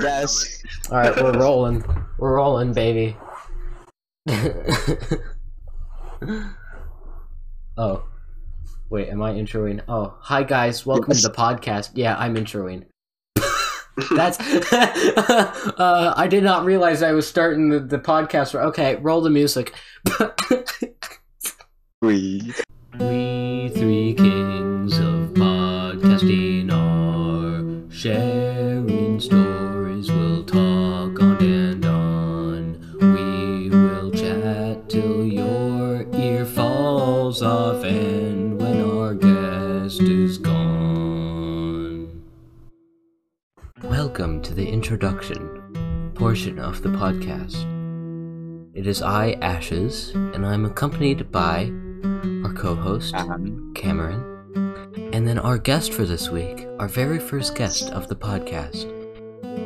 Yes. All right, we're rolling. We're rolling, baby. oh, wait, am I introing? Oh, hi guys, welcome to the podcast. Yeah, I'm introing. That's. uh, I did not realize I was starting the, the podcast. Okay, roll the music. We. We three introduction portion of the podcast. It is I, Ashes, and I'm accompanied by our co host, um, uh-huh. Cameron, and then our guest for this week, our very first guest of the podcast,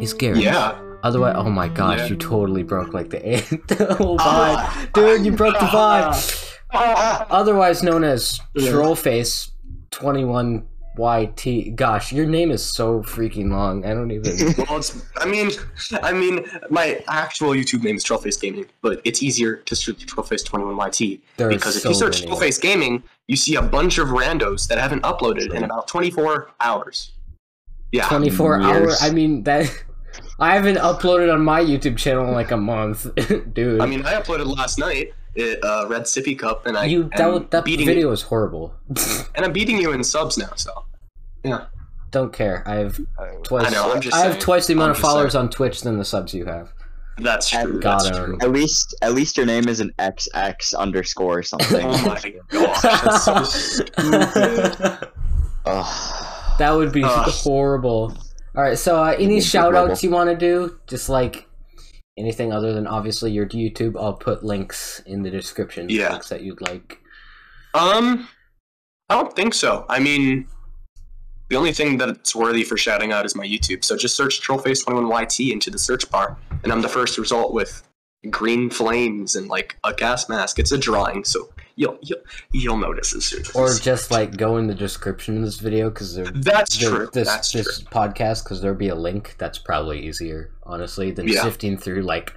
is Garrett. Yeah. Otherwise, oh my gosh, yeah. you totally broke like the, the whole vibe. Uh, Dude, you broke the vibe. Uh, Otherwise known as yeah. Trollface21 YT. Gosh, your name is so freaking long. I don't even. well, it's, I mean, I mean, my actual YouTube name is Trollface Gaming, but it's easier to search Trollface Twenty One YT because so if you search many. Trollface Gaming, you see a bunch of randos that haven't uploaded in about twenty four hours. Yeah, twenty four hours. I mean that. I haven't uploaded on my YouTube channel in like a month, dude. I mean, I uploaded last night. Uh, Red Sippy Cup, and I you that, that video was horrible. and I'm beating you in subs now, so don't care. I have twice. I know, I'm just I have saying. twice the amount I'm of just followers on Twitch than the subs you have. that's true. God, That's true. At least, at least your name is an XX underscore something. Oh my gosh, that's so stupid. Ugh. that would be Ugh. horrible. All right. So, uh, any Big shout outs you want to do? Just like anything other than obviously your YouTube. I'll put links in the description. Yeah. Links that you'd like. Um, I don't think so. I mean, the only thing that's worthy for shouting out is my YouTube. So just search Trollface21YT into the search bar, and I'm the first result with green flames and like a gas mask. It's a drawing, so you'll you'll, you'll notice as soon as Or just like go in the description of this video because That's true. This that's this true. podcast because there'll be a link. That's probably easier, honestly, than Yeah. sifting through like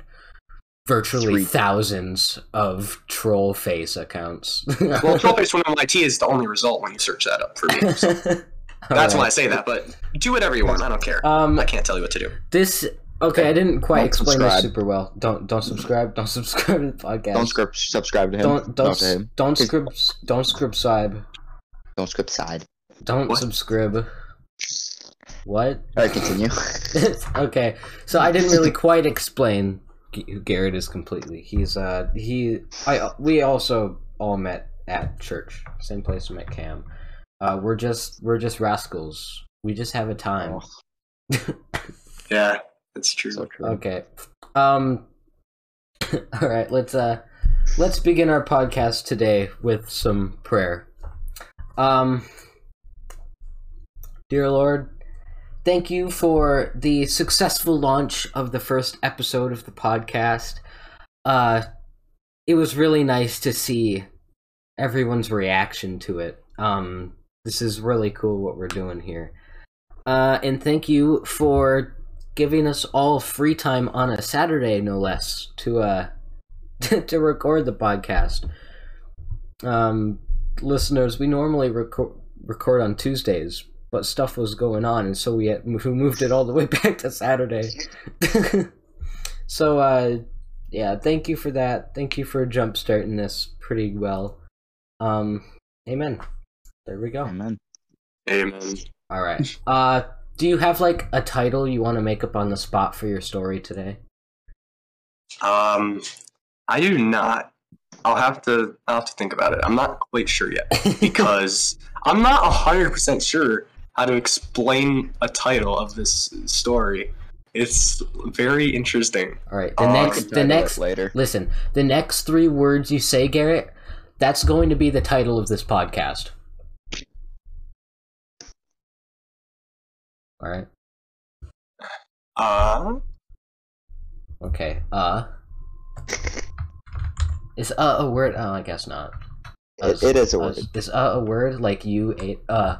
virtually thousands of troll face accounts. Well, Trollface21YT is the only result when you search that up for me. So that's why I say that. But do whatever you want. I don't care. Um, I can't tell you what to do. this okay. I didn't quite Don't explain this super well. Don't don't subscribe. Don't subscribe to the podcast. Don't script, subscribe to him. Don't don't Not to him. don't His- script don't subscribe. Don't script side. Don't What? subscribe. What? All right, continue. okay, so I didn't really quite explain who Garrett is completely. He's uh he I we also all met at church, same place we met Cam. Uh, we're just we're just rascals. We just have a time. Yeah, that's true. so true. Okay. Um. all right. Let's uh let's begin our podcast today with some prayer. Um. Dear Lord, thank you for the successful launch of the first episode of the podcast. Uh, it was really nice to see everyone's reaction to it. Um, this is really cool what we're doing here. Uh, and thank you for giving us all free time on a Saturday, no less, to uh to record the podcast. Um, listeners, we normally record record on Tuesdays, but stuff was going on, and so we had, we moved it all the way back to Saturday. so, uh, yeah, thank you for that. Thank you for jump starting this pretty well. Um, amen. There we go. Amen. Amen. All right. Uh, do you have like a title you want to make up on the spot for your story today? Um, I do not. I'll have to. I'll have to think about it. I'm not quite sure yet because I'm not hundred percent sure how to explain a title of this story. It's very interesting. All right. The Uh, next, the next. later. Listen, the next three words you say, Garrett, that's going to be the title of this podcast. All right. Uh, Okay. Uh. Is uh a word? Oh, I guess not. It, it is a word. Is uh a word like you ate? Uh.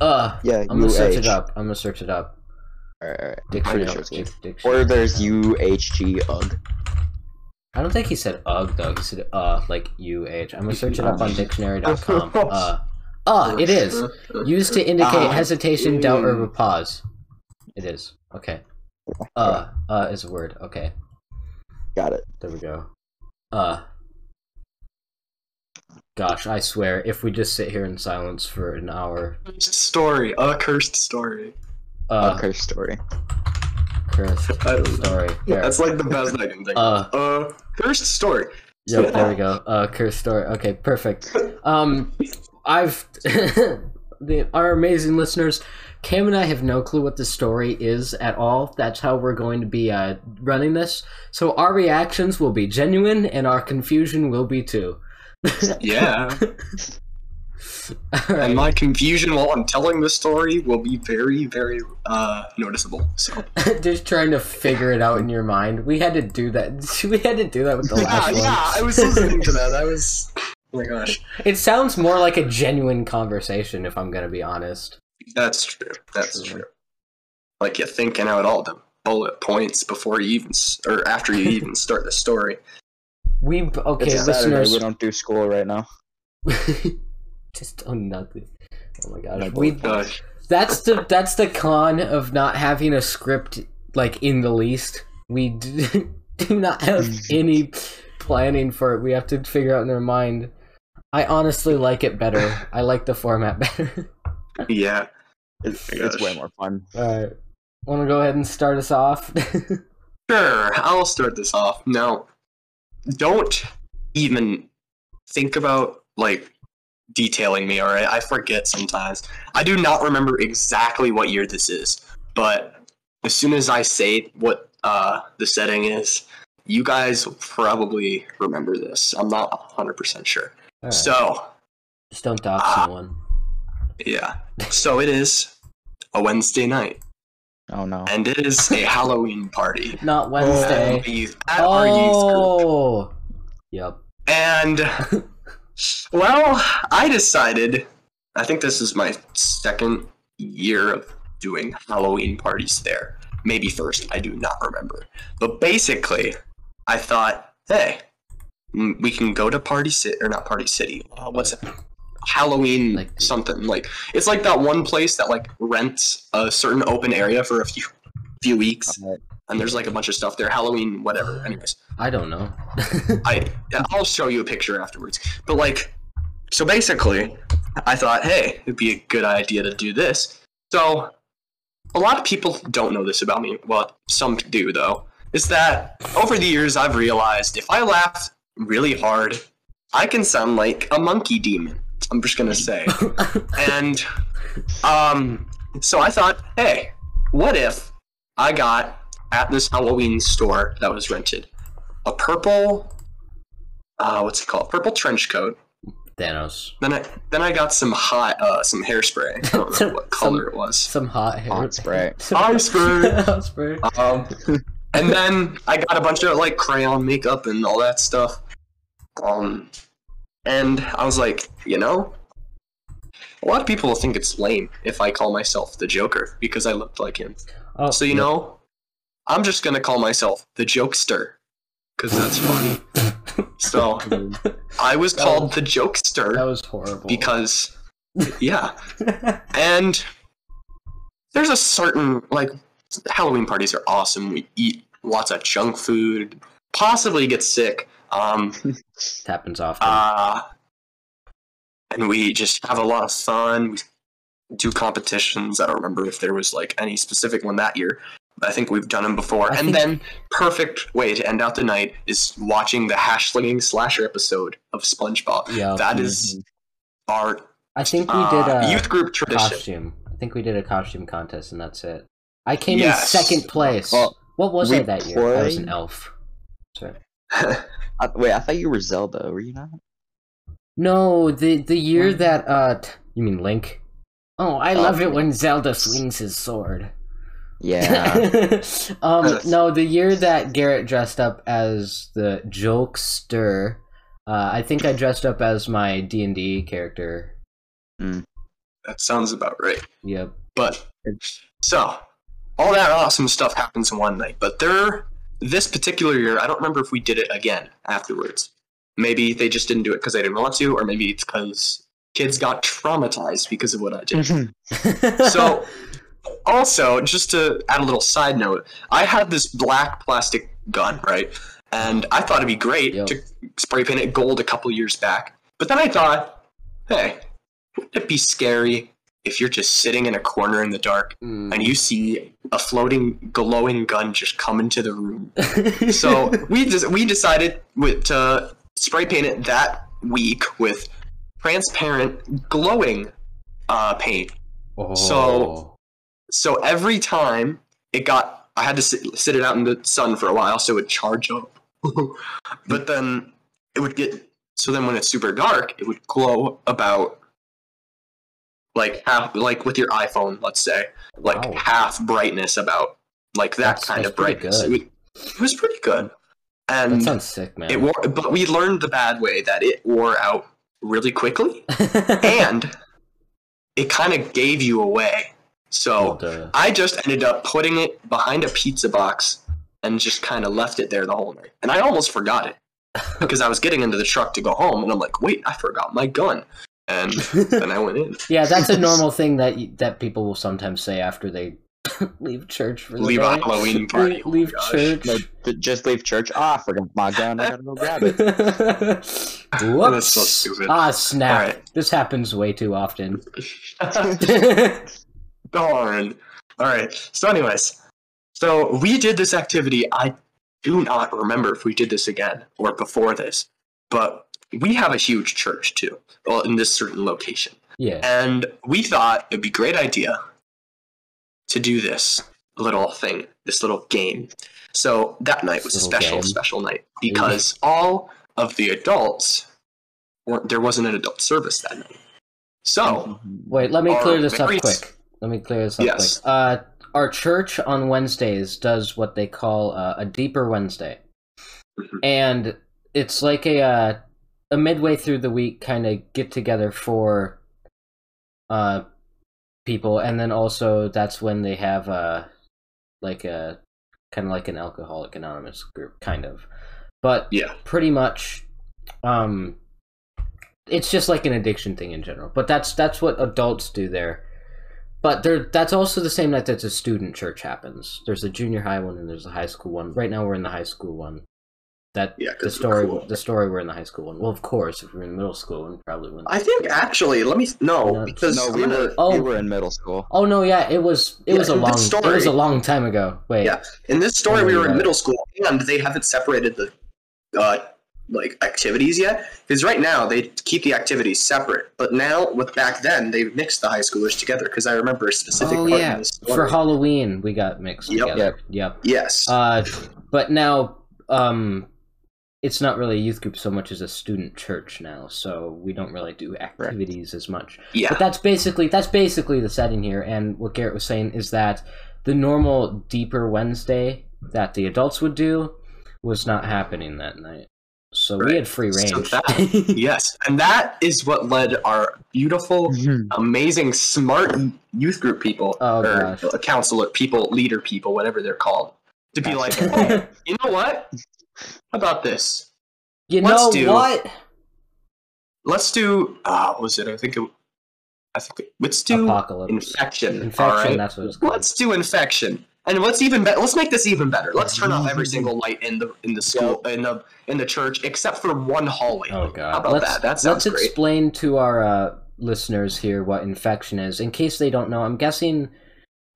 Uh. Yeah, I'm gonna you search it up. I'm gonna search it up. Alright, alright. Dictionary. Sure it's dictionary. Or there's UHG UG. I don't think he said ugh though. He said uh like U H. I'm gonna search it up on dictionary.com. Uh, uh, it is used to indicate Ah, hesitation, doubt, or a pause. It is okay. Uh, uh is a word. Okay, Got it. there we go. Uh. Gosh, I swear, if we just sit here in silence for an hour, Story, a cursed story. uh, okay, story. cursed I don't know. story. There. That's like the best I can think. Uh, of. Uh, cursed story. Yep, there we go. Uh, cursed story. Okay, perfect. Um, I've the our amazing listeners. Cam and I have no clue what the story is at all. That's how we're going to be uh, running this. So our reactions will be genuine, and our confusion will be too. Yeah. Right. and my confusion while I'm telling the story will be very, very uh, noticeable. So Just trying to figure it out in your mind. We had to do that. We had to do that with the yeah, last one. yeah, I was listening to that. I was. Oh my gosh, It sounds more like a genuine conversation, if I'm gonna be honest. that's true. That's true. Like you're thinking out all the bullet points before you even, or after you even start the story. We okay, it's Saturday. listeners. We don't do school right now. just oh nothing. Oh my gosh. No We oh Gosh, that's the that's the con of not having a script like in the least. We do, do not have any planning for it. We have to figure out in our mind. I honestly like it better. I like the format better. yeah. It's, it's way more fun. Alright. Wanna go ahead and start us off? Sure, I'll start this off. Now, don't even think about like detailing me, alright? I forget sometimes. I do not remember exactly what year this is, but as soon as I say what uh, the setting is, you guys probably remember this. I'm not 100% sure. Alright. So, Just don't dox Ah. no one. yeah. So it is a Wednesday night, Oh no. and it is a Halloween party. Not Wednesday. our youth- at our youth group. oh. Yep. And well, I decided. I think this is my second year of doing Halloween parties there. Maybe first, I do not remember. But basically, I thought, hey, we can go to Party City or not Party City. Uh, what's it? Halloween Like- something like it's like that one place that like rents a certain open area for a few few weeks, Alright. and there's like a bunch of stuff there. Halloween, whatever. Anyways, I don't know. I I'll show you a picture afterwards. But like, so basically, I thought, hey, it'd be a good idea to do this. So, a lot of people don't know this about me. Well, some do though. Is that over the years I've realized if I laugh really hard, I can sound like a monkey demon. I'm just gonna say. And um, so I thought, hey, what if I got at this Halloween store that was rented a purple, uh, what's it called? Purple trench coat. Thanos. Then I then I got some hot uh, some hairspray. I don't know what Some- color it was. Some hot hair. Hot spray. Some- Hot spray. Hot spray. Um, and then I got a bunch of like crayon makeup and all that stuff. Um, and I was like, you know, a lot of people will think it's lame if I call myself the Joker because I looked like him. Oh, So you know, I'm just gonna call myself the Jokester because that's funny. So I was That called was- the Jokester. that was horrible. because, yeah, and there's a certain like Halloween parties are awesome. We eat lots of junk food, possibly get sick. Um, it happens often. uh, and we just have a lot of fun. We do competitions. I don't remember if there was like any specific one that year. I think we've done them before. I and think- then, perfect way to end out the night is watching the hash slinging slasher episode of SpongeBob. yeah. That is our I think we uh, did a youth group tradition. costume. I think we did a costume contest, and that's it. I came Yes. in second place. Well, what was we I that year? I was an elf. Sorry. I, wait, I thought you were Zelda. Were you not? No, the the year What? that uh, t- you mean Link? Oh, I Oh, love it when Zelda swings his sword. Yeah. um, no, the year that Garrett dressed up as the jokester. Uh, I think I dressed up as my D and D character. that sounds about right. Yep. But so all that awesome stuff happens in one night. But there, this particular year, I don't remember if we did it again afterwards. Maybe they just didn't do it because they didn't want to, or maybe it's because kids got traumatized because of what I did. Mm-hmm. so also just to add a little side note i had this black plastic gun right and i thought it'd be great to spray paint it gold a couple years back but then i thought hey wouldn't it be scary if you're just sitting in a corner in the dark Mm. and you see a floating glowing gun just come into the room so we just we decided with to spray paint it that week with transparent glowing uh, paint Oh. so- so every time it got, I had to sit, sit it out in the sun for a while so it would charge up. but then it would get, so then when it's super dark, it would glow about like half, like with your iPhone, let's say, like Wow. half brightness about like that That's- kind that's of brightness. It, would, it was pretty good. and that sounds sick, man. it wore, but we learned the bad way that it wore out really quickly and it kind of gave you away. So Duh. I just ended up putting it behind a pizza box and just kind of left it there the whole night. And I almost forgot it because I was getting into the truck to go home and I'm like, wait, I forgot my gun. And then I went in. Yeah, that's a normal thing that you, that people will sometimes say after they leave church for the Leave a day. Halloween party. Oh leave gosh. church. No, just leave church. Ah, I forgot my gun. I gotta go grab it. Whoops. That's so stupid. Ah, snap. Alright. This happens way too often. Darn. All right. So, anyways, so we did this activity. I do not remember if we did this again or before this, but we have a huge church too, well, in this certain location. yeah. And we thought it'd be a great idea to do this little thing, this little game. So that night was a special, game. special night because all of the adults weren't, there wasn't an adult service that night. So, Wait, let me clear this up quick. Let me clear this up Yes. quick. Uh, our church on Wednesdays does what they call uh, a deeper Wednesday, Mhm. and it's like a uh, a midway through the week kind of get together for uh people, and then also that's when they have uh like a kind of like an alcoholic anonymous group, kind of, but yeah. pretty much um it's just like an addiction thing in general but that's that's what adults do there. But there that's also the same night that the student church happens. There's a junior high one and there's a high school one. Right now we're in the high school one that Yeah, the 'cause we're story cool. the story we're in the high school one well of course if we're in middle school we probably wouldn't I think actually, let me no No, because No, I'm we gonna- were Oh. we were in middle school. oh no yeah it was it Yeah, was a long story. it was a long time ago wait Yeah. in this story we were in middle school and they haven't separated the uh, like activities yet because right now they keep the activities separate but now with back then they mixed the high schoolers together because i remember a specific oh part yeah in this for halloween we got mixed Yep. together yep yes Uh, but now, um, it's not really a youth group so much as a student church now, so we don't really do activities as much. yeah But that's basically that's basically the setting here. And what Garrett was saying is that the normal deeper Wednesday that the adults would do was not happening that night. So we had free So range. that- yes and that is what led our beautiful mm-hmm. amazing smart youth group people Oh, or gosh. counselor people leader people whatever they're called to be like oh, you know what how about this you Let's know do- what? let's do uh what was it i think it i think let's do Apocalypse. infection Infection. right That's what it's called. let's do infection and let's even be- let's make this even better let's turn off every single light in the in the school in the in the church except for one hallway Oh god. how about let's, that that sounds let's great explain to our uh, listeners here what infection is, in case they don't know. I'm guessing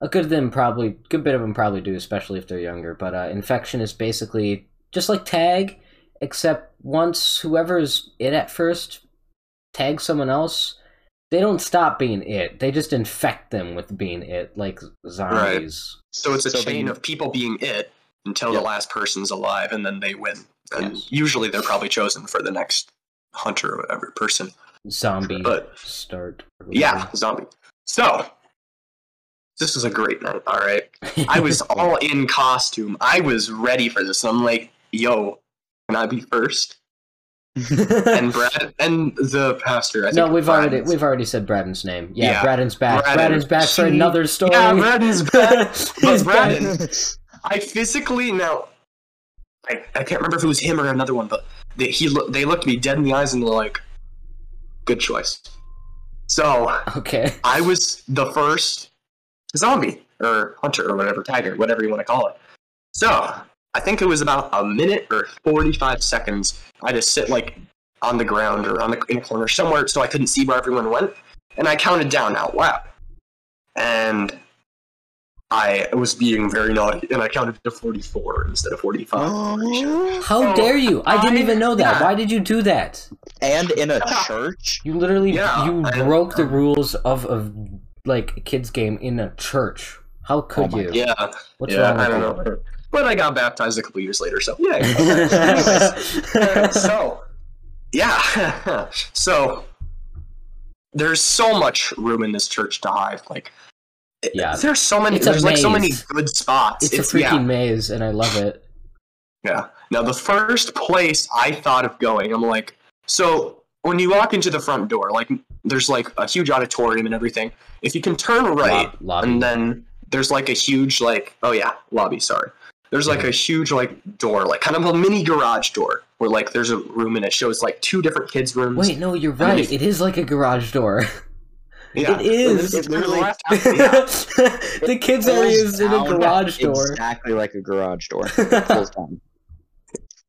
a good of them probably, good bit of them probably do, especially if they're younger. But uh, infection is basically just like tag, except once whoever's it at first tags someone else, they don't stop being it. They just infect them with being it, like zombies. so it's a So chain then- of people being it until Yep. the last person's alive and then they win and Yes. usually they're probably chosen for the next hunter or whatever person Zombie But- start. yeah zombie so this was a great night all right. I was all in costume. I was ready for this. I'm like, yo, can I be first? and Brad and the pastor. I think no, we've already we've already said Braden's name. Yeah, Yeah, Braden's back. Braden. Braden's back for another story. Yeah, Braden's back. But. Braden, I physically now. I, I can't remember if it was him or another one, but they, he they looked me dead in the eyes and they're like, "Good choice." So Okay. I was the first zombie or hunter or whatever, tiger, whatever you want to call it. So I think it was about a minute or 45 seconds. I just sit like on the ground or on the in a corner somewhere so I couldn't see where everyone went, and I counted down out loud. And I was being very naughty, and I counted to 44 instead of 45. I'm sure. How Oh, dare you? I didn't even know that. yeah. Why did you do that? and in a church. You literally Yeah, you I- broke the um, rules of a like a kids game in a church. How could Oh my you? Yeah, What's yeah, wrong with I don't you? know. But I got baptized a couple years later, so yeah. So yeah so there's so much room in this church to hide like Yeah. there's so many It's there's like so many good spots it's, a freaking yeah, maze, and I love it. yeah now the first place i thought of going i'm like so when you walk into the front door like there's like a huge auditorium and everything if you can turn right Lo- lobby. and then there's like a huge like oh yeah lobby sorry there's like a huge like door like kind of a mini garage door where like there's a room and it shows like two different kids rooms Wait, no, you're right. if- It is like a garage door. yeah it is. It's It literally- left half- yeah. the kids area is in a garage door. Exactly like a garage door. It pulls down.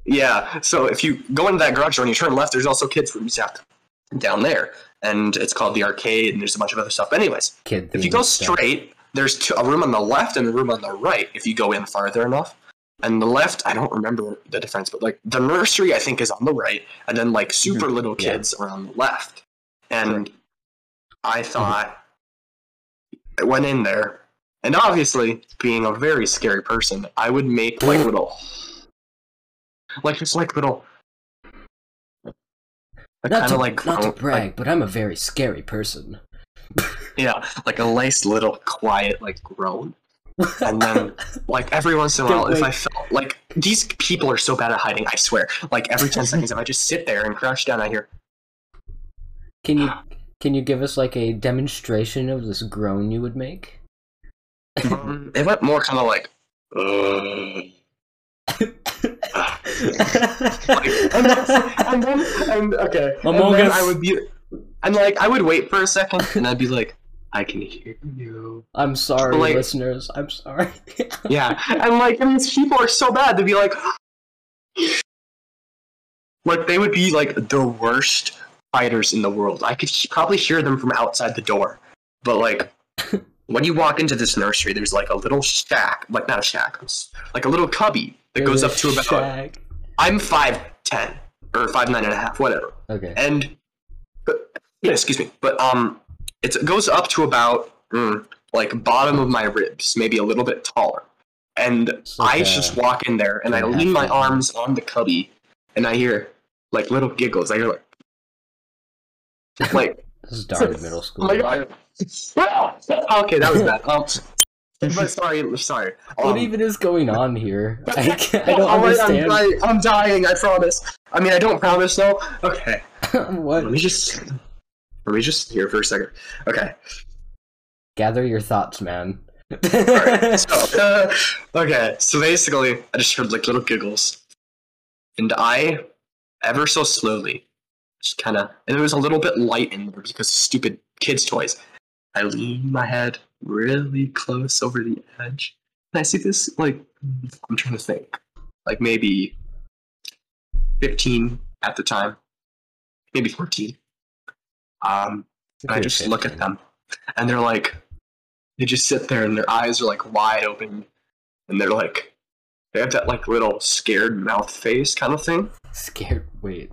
Yeah, so if you go into that garage door and you turn left, there's also kids' rooms down, down there, and it's called the arcade, and there's a bunch of other stuff. Anyways, Kid if you themed go stuff. straight, there's two, a room on the left and a room on the right. If you go in farther enough, and the left, I don't remember the difference, but like the nursery, I think is on the right, and then like super little Mm-hmm. Yeah. kids are on the left. And I thought I went in there, and obviously, being a very scary person, I would make like little, like just like little. Like Not to, like, not to brag, like but I'm a very scary person. Yeah, like a nice little quiet like groan. and then like every once in a Don't while if wait. i felt like these people are so bad at hiding i swear like every 10 seconds if i just sit there and crouch down i hear Can you can you give us like a demonstration of this groan you would make? um, it went more kind of like like, and, and then and okay and then i would be and like i would wait for a second and i'd be like i can hear you I'm sorry, Like- listeners. I'm sorry. Yeah, and like, and these people are so bad. They'd be like, like they would be like the worst fighters in the world. I could he- probably hear them from outside the door. But like, when you walk into this nursery, there's like a little shack, like not a shack, like a little cubby that goes up to about. Shag. I'm five ten or five nine and a half, whatever Okay. and yeah, excuse me, but um, it goes up to about mm, like bottom of my ribs, maybe a little bit taller. And like I just walk in there and I two and a lean my arms on the cubby, and I hear like little giggles. I hear like like This is dark middle school. god. okay, that was bad. Um, but sorry, sorry. what Um, even is going on here? I, I don't right, I'm, understand. dying, I'm dying. I promise. I mean, I don't promise though. Okay. what? Let me just let me just here for a second. Okay. Gather your thoughts, man. So, uh, okay, so basically, I just heard like little giggles, and I, ever so slowly, just kind of, and it was a little bit light in there because of stupid kids' toys. I lean my head really close over the edge, and I see this like I'm trying to think, like maybe fifteen at the time, maybe fourteen. Um, and I just look at them, and they're like, they just sit there, and their eyes are like wide open, and they're like, they have that like little scared mouth face kind of thing, Scared. Wait.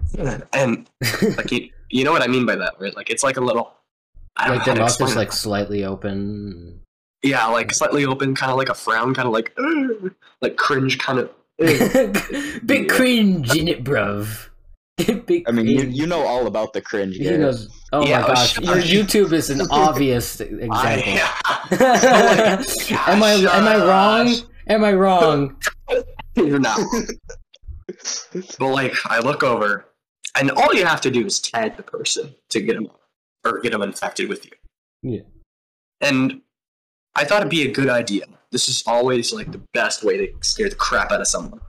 and like you, you know what I mean by that, right? Like it's like a little, I don't Like know their mouth is like slightly open. yeah, like slightly open, kind of like a frown, kind of like, like cringe, kind of. Big Yeah. cringe in it, bruv. Big I mean, you, you know all about the cringe. He Garrett. knows. Oh Yeah, my oh, gosh, shut your. YouTube is an obvious example. I, am I am I wrong? Am I wrong? You're not. but like, I look over, and all you have to do is tag the person to get them or get them infected with you. Yeah. And I thought it'd be a good idea. This is always like the best way to scare the crap out of someone.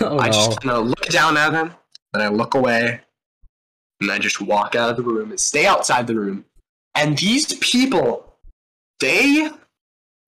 oh I no. just kind of look down at them, and I look away, and I just walk out of the room and stay outside the room. And these people, they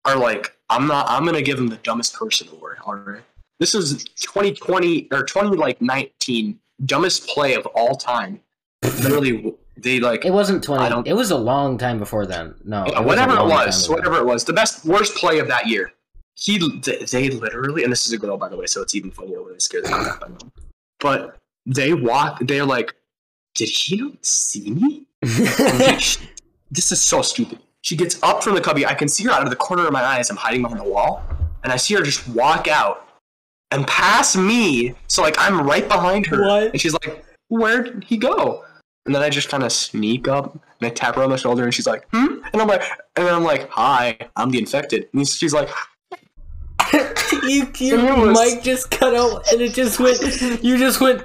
are like, I'm not. I'm gonna give them the dumbest person award. All right, this is 2020 or 20 like 19 dumbest play of all time. Literally, they like It wasn't 20. I 20. don't- It was a long time before then. No. yeah, it was whatever it was, whatever it was, the best worst play of that year. He, they, they literally, and this is a girl by the way, so it's even funnier when I scare the crap out of them. But they walk, they're like, "Did he not see me?" This is so stupid. She gets up from the cubby. I can see her out of the corner of my eyes. I'm hiding behind the wall, and I see her just walk out and pass me. So like I'm right behind her, What? and she's like, "Where did he go?" And then I just kind of sneak up and I tap her on the shoulder, and she's like, "Hmm," and I'm like, and then I'm like, "Hi, I'm the infected." And she's like, you, was- mic just cut out and it just went. You just went.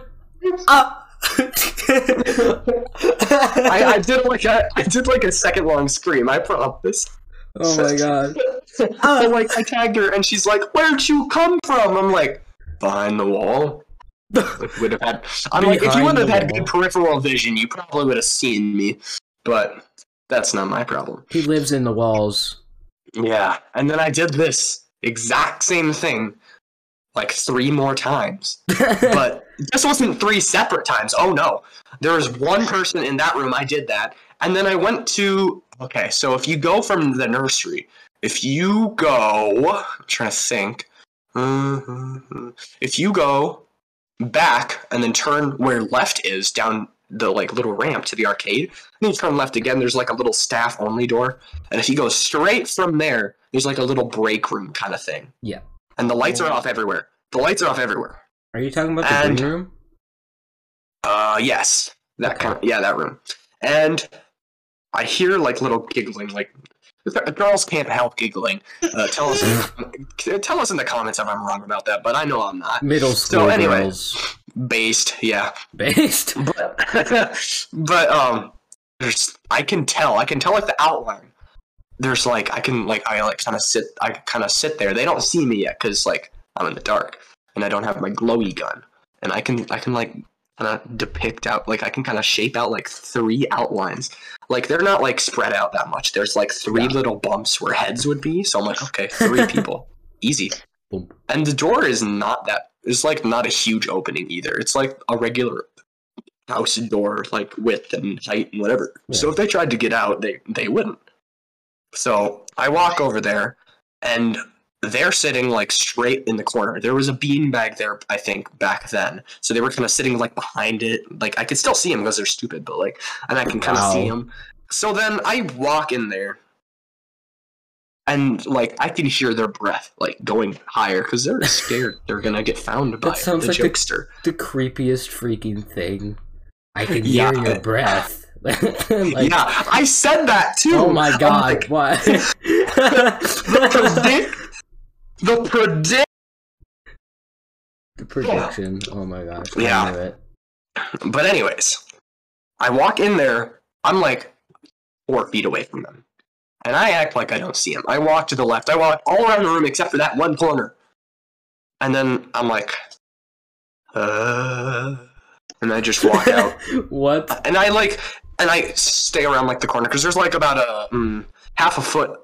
Ah. I, I did like a, I did like a second long scream. I promise. oh my god. I like I tagged her and she's like, "Where'd you come from?" I'm like, "Behind the wall." Like, would have had. I'm like, if you would have had wall. good peripheral vision, you probably would have seen me. But that's not my problem. He lives in the walls. Yeah, and then I did this exact same thing like three more times. But this wasn't three separate times. Oh no. There was one person in that room I did that. And then I went to okay, so if you go from the nursery, if you go I'm trying to think. Mm-hmm. If you go back and then turn where left is down the like little ramp to the arcade, then you turn left again, there's like a little staff only door. And if you go straight from there, there's like a little break room kind of thing. Yeah. And the lights are off everywhere. The lights are off everywhere. Are you talking about the And- green room? Uh, yes, that Okay. kind of yeah, that room. And I hear like little giggling, like girls can't help giggling. Uh, tell us, tell us in the comments if I'm wrong about that, but I know I'm not. Middle school so, anyway. girls. Based, yeah, Based. but but um, there's I can tell, I can tell like the outline. There's like I can like I like kind of sit, I kind of sit there. They don't see me yet because like I'm in the dark and I don't have my glowy gun, and I can I can like kind of depict out like I can kind of shape out like three outlines. Like they're not like spread out that much. There's like three Yeah. little bumps where heads would be. So I'm like, okay, three people, easy. Boom. And the door is not that. It's like not a huge opening either. It's like a regular house door, like width and height and whatever. So if they tried to get out, they they wouldn't. So I walk over there, and they're sitting like straight in the corner. There was a beanbag there, I think, back then. So they were kind of sitting like behind it. Like I could still see them because they're stupid, but like, and I can kind of Wow. see them. So then I walk in there, and like I can hear their breath like going higher because they're scared they're gonna get found by sounds the like a- jokester. The creepiest freaking thing. I can Yeah. hear your breath. like, yeah, I said that too. Oh my god, like, what? the predict, the predict. the prediction. Oh my gosh. I Yeah. it. But anyways, I walk in there. I'm like four feet away from them, and I act like I don't see them. I walk to the left. I walk all around the room except for that one corner, and then I'm like, uh, and I just walk out. what? and I like, and I stay around like the corner because there's like about a mm, half a foot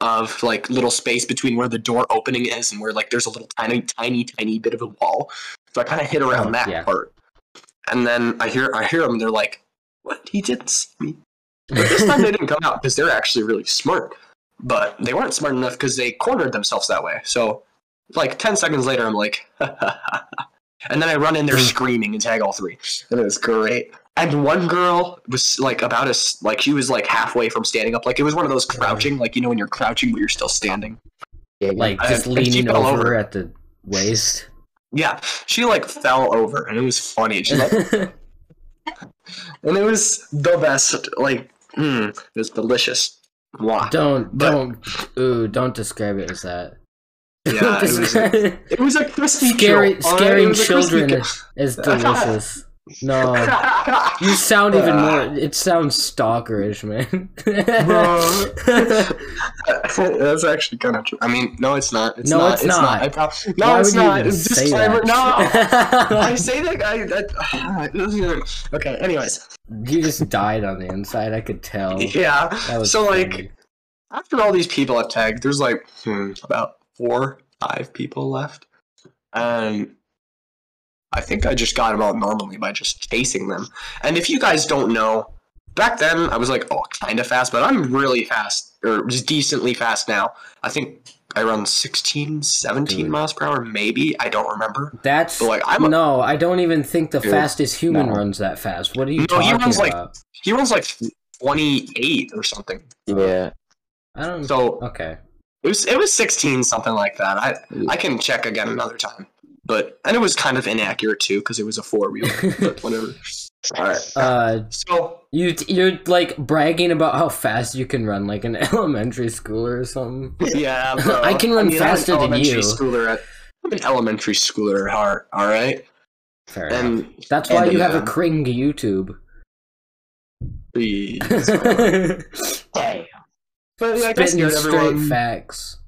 of like little space between where the door opening is and where like there's a little tiny, tiny, tiny bit of a wall. So I kind of hit around Oh, that yeah. part, and then I hear I hear them. They're like, "What? He didn't see me." But this time they didn't come out because they're actually really smart. But they weren't smart enough because they cornered themselves that way. So, like ten seconds later, I'm like, and then I run in there screaming and tag all three, and it was great. And one girl was like about as like she was like halfway from standing up. Like it was one of those crouching, like you know when you're crouching but you're still standing. like I- just and she leaning over, over. at the waist. Yeah, she like fell over, and it was funny. She like, and it was the best. Like, mm, it was delicious. Mwah. don't But- don't ooh don't describe it as that. Yeah, it was. describe it- It was a crispy scary kill, alright? It scaring was a crispy children is, is delicious. No, you sound even more. It sounds stalkerish, man. Bro, That's actually kind of true. I mean, no, it's not. It's No, not. it's not. I prob- no, Why it's not. Disclaimer. No. I say that guy. That, okay. Anyways, you just died on the inside. I could tell. yeah. So like, after all these people I've tagged, there's like hmm, about four, five people left, and I think I just got them all normally by just chasing them. And if you guys don't know, back then I was like, oh, kind of fast, but I'm really fast, or just decently fast now. I think I run 16, 17 Dude. miles per hour, maybe. I don't remember. That's But, like, I'm a- no. I don't even think the Dude, fastest human no. runs that fast. What are you think? No, he talking runs, like. He runs like 28 or something. Yeah. I don't. So okay. it was it was 16 something like that. I I can check again another time. But and it was kind of inaccurate too because it was a four wheel. but whatever. All right. Uh, So you you're like bragging about how fast you can run, like an elementary schooler or something. yeah, bro. I can run I'm an faster than elementary you. Schooler at, I'm an elementary schooler at heart. All right. Fair enough. And That's why and, you have a uh, Kring YouTube. please. Damn. but yeah, I guess Spitting scared straight everyone. facts.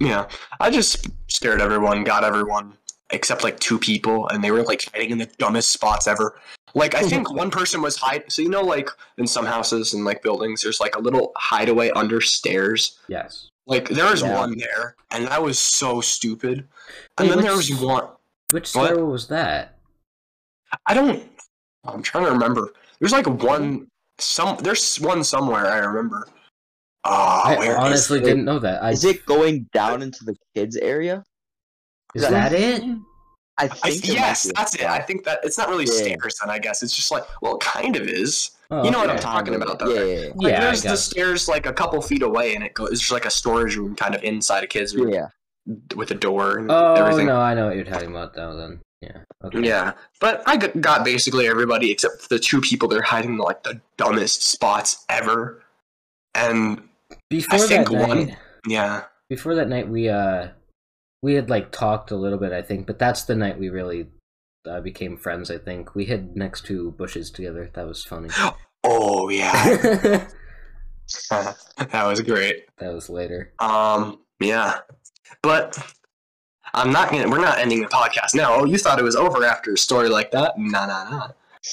Yeah, I just scared everyone, got everyone except like two people, and they were like hiding in the dumbest spots ever. Like I think one person was hide. So you know, like in some houses and like buildings, there's like a little hideaway under stairs. Yes. Like there was Yeah. one there, and that was so stupid. And Wait, then there was one. Which What? stairwell was that? I don't. I'm trying to remember. There's like one. Some there's one somewhere I remember. Ah, I honestly didn't know that. I, Is it going down into the kids area? Is that it? I I, think. it might yes, that's it. I think that it's not really Yeah. stairs. Then I guess it's just like well, it kind of is. Oh, You know what. I'm talking about, though. Yeah, yeah, yeah. Like Yeah, there's the guess. stairs like a couple feet away, and it goes. It's just like a storage room, kind of inside a kid's room Yeah. with a door and Oh everything. no, I know what you're talking about now. Then yeah. Okay. Yeah, but I got basically everybody except the two people that are hiding in like the dumbest spots ever. And Before that think night, one- yeah, before that night, we uh, we had like talked a little bit, I think, but that's the night we really uh, became friends. I think we hid next to bushes together. That was funny. oh yeah, that was great. That was later. Um, yeah, but I'm not gonna. We're not ending the podcast now. Oh, you thought it was over after a story like that? Nah, nah, nah.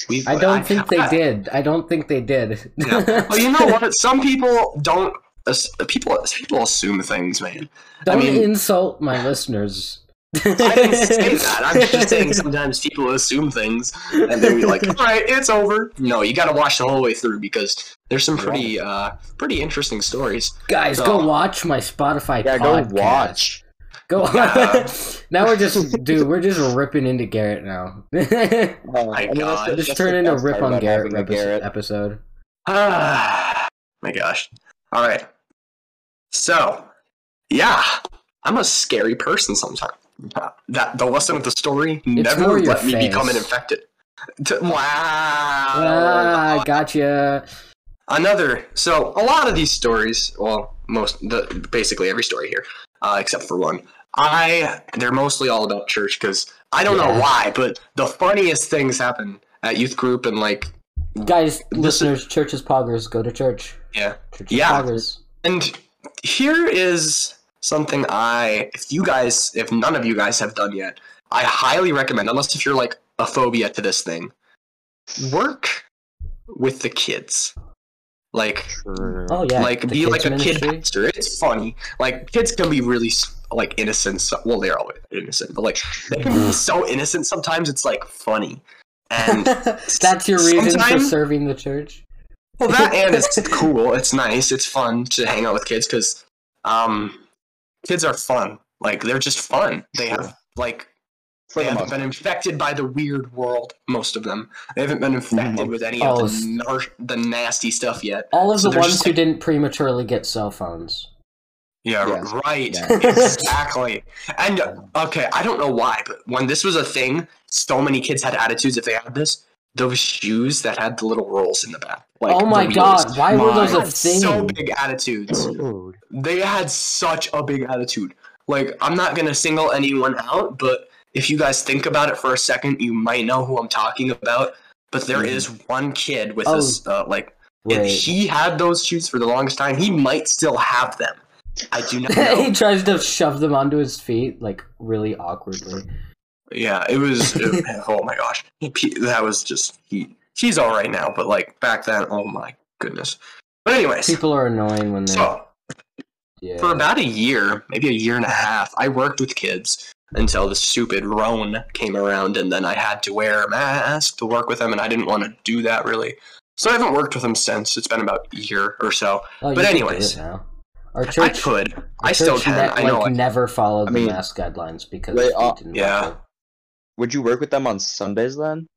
We. I don't think they did. I don't think they did. Yeah. Well, you know what? Some people don't. Ass- People people assume things, man. don't mean- insult my listeners. I didn't say that. I'm just saying sometimes people assume things and then be like, all right, it's over. No, you got to watch the whole way through because there's some pretty uh pretty interesting stories. Guys, Oh. go watch my Spotify Yeah, podcast. go watch. Go. Yeah. now we're just, dude. We're just ripping into Garrett now. Oh, My I mean, God. just turn the into best rip on Garrett, episode- Garrett. episode. Ah, my gosh. All right. So, yeah, I'm a scary person sometimes. That the lesson of the story more never let me become an infected. Wow. Ah, gotcha. another so a lot of these stories well most the basically every story here uh, except for one i they're mostly all about church because i don't know why but the funniest things happen at youth group and like Guys, listeners, churches, poggers, go to church. yeah Churches, Yeah. poggers. and here is something i if you guys if none of you guys have done yet i highly recommend unless if you're like a phobia to this thing work with the kids like Oh yeah, like the be like a kid ministry. pastor. It's funny. Like kids can be really like innocent. So, well, they're always innocent, but like they can be so innocent sometimes. It's like funny. And That's your reason for serving the church. Well, that and it's cool. It's nice. It's fun to hang out with kids because um, kids are fun. Like they're just fun. They have like they haven't most been infected by the weird world. Most of them. They haven't been infected with any Oh, of the, nar- the nasty stuff yet. All of So the ones just who didn't prematurely get cell phones. Yeah, Yes. right. Yeah. exactly. And okay, I don't know why, but when this was a thing, so many kids had attitudes if they had this. Those shoes that had the little rolls in the back. Like Oh my God, wheels. why were those a God, So big attitudes. They had such a big attitude. like I'm not gonna single anyone out, but if you guys think about it for a second, you might know who I'm talking about. But there Mhm. is one kid with Oh. this, uh, like, if Wait. he had those shoes for the longest time. He might still have them. I do not know. he tries to shove them onto his feet, like really awkwardly. Yeah, it was. it- oh my gosh, He- that was just he. He's all right now, but like back then, oh my goodness. But anyways, People are annoying when they're so yeah. for about a year, maybe a year and a half, I worked with kids until the stupid Rona came around, and then I had to wear a mask to work with them, and I didn't want to do that really. So I haven't worked with them since. It's been about a year or so. Oh, you but can do anyways. it now. Our I church, could. our I still church can. ne- I know. Like, I- never followed I mean- the mask guidelines because Wait, we uh, didn't yeah. Want Would you work with them on Sundays then?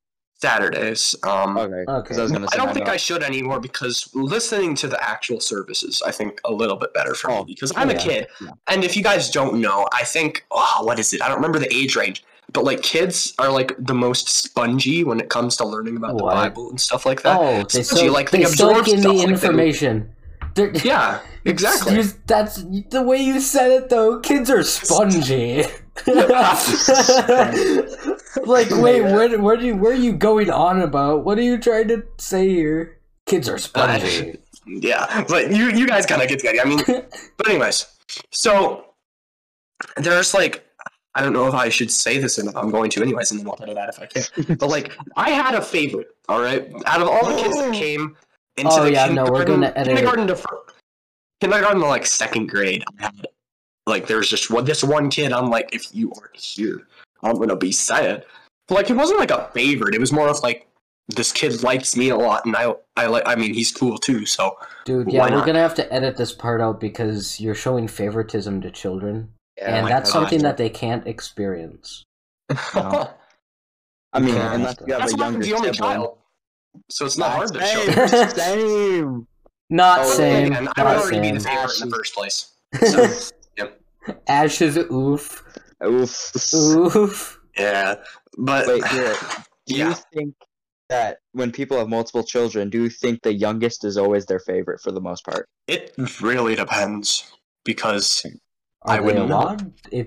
Saturdays. Um, Okay. Okay. I was gonna I don't think know- I should anymore because listening to the actual services, I think a little bit better for Oh, me because I'm yeah. a kid. Yeah. And if you guys don't know, I think oh, what is it? I don't remember the age range, but like kids are like the most spongy when it comes to learning about What? the Bible and stuff like that. Oh, they Especially, soak, like, they they soak absorb in stuff the like they- information. They're- Yeah, exactly. That's the way you said it, though. Kids are spongy. like, wait, where, where do you, where are you going on about? What are you trying to say here? Kids are uh, spongy. yeah, but you you guys kind of get the idea. I mean, but anyways, so there's like I don't know if I should say this and I'm going to anyways, and then I'll edit that if I can. But like I had a favorite. All right, out of all the kids that oh. came into Oh, the yeah, no, we're kindergarten, gonna edit kindergarten to fir- kindergarten to like second grade. I had like there's just one this one kid. I'm like, if you aren't here, I'm gonna be sad. But like it wasn't like a favorite. It was more of like this kid likes me a lot, and I I like. I mean, he's cool too. So Dude, yeah, we're not? gonna have to edit this part out because you're showing favoritism to children, Yeah, and that's God. something that they can't experience. No. I mean, Yeah. unless you have That's a I'm younger the only sibling. child. So it's not hard to show. Same. Same. Not Oh, same. And I would Not already be the favorite in the first place. Ashes, oof, Oof. oof. Yeah, but Wait, here. Do Yeah. you think that when people have multiple children, do you think the youngest is always their favorite for the most part? it really depends because Are I wouldn't know.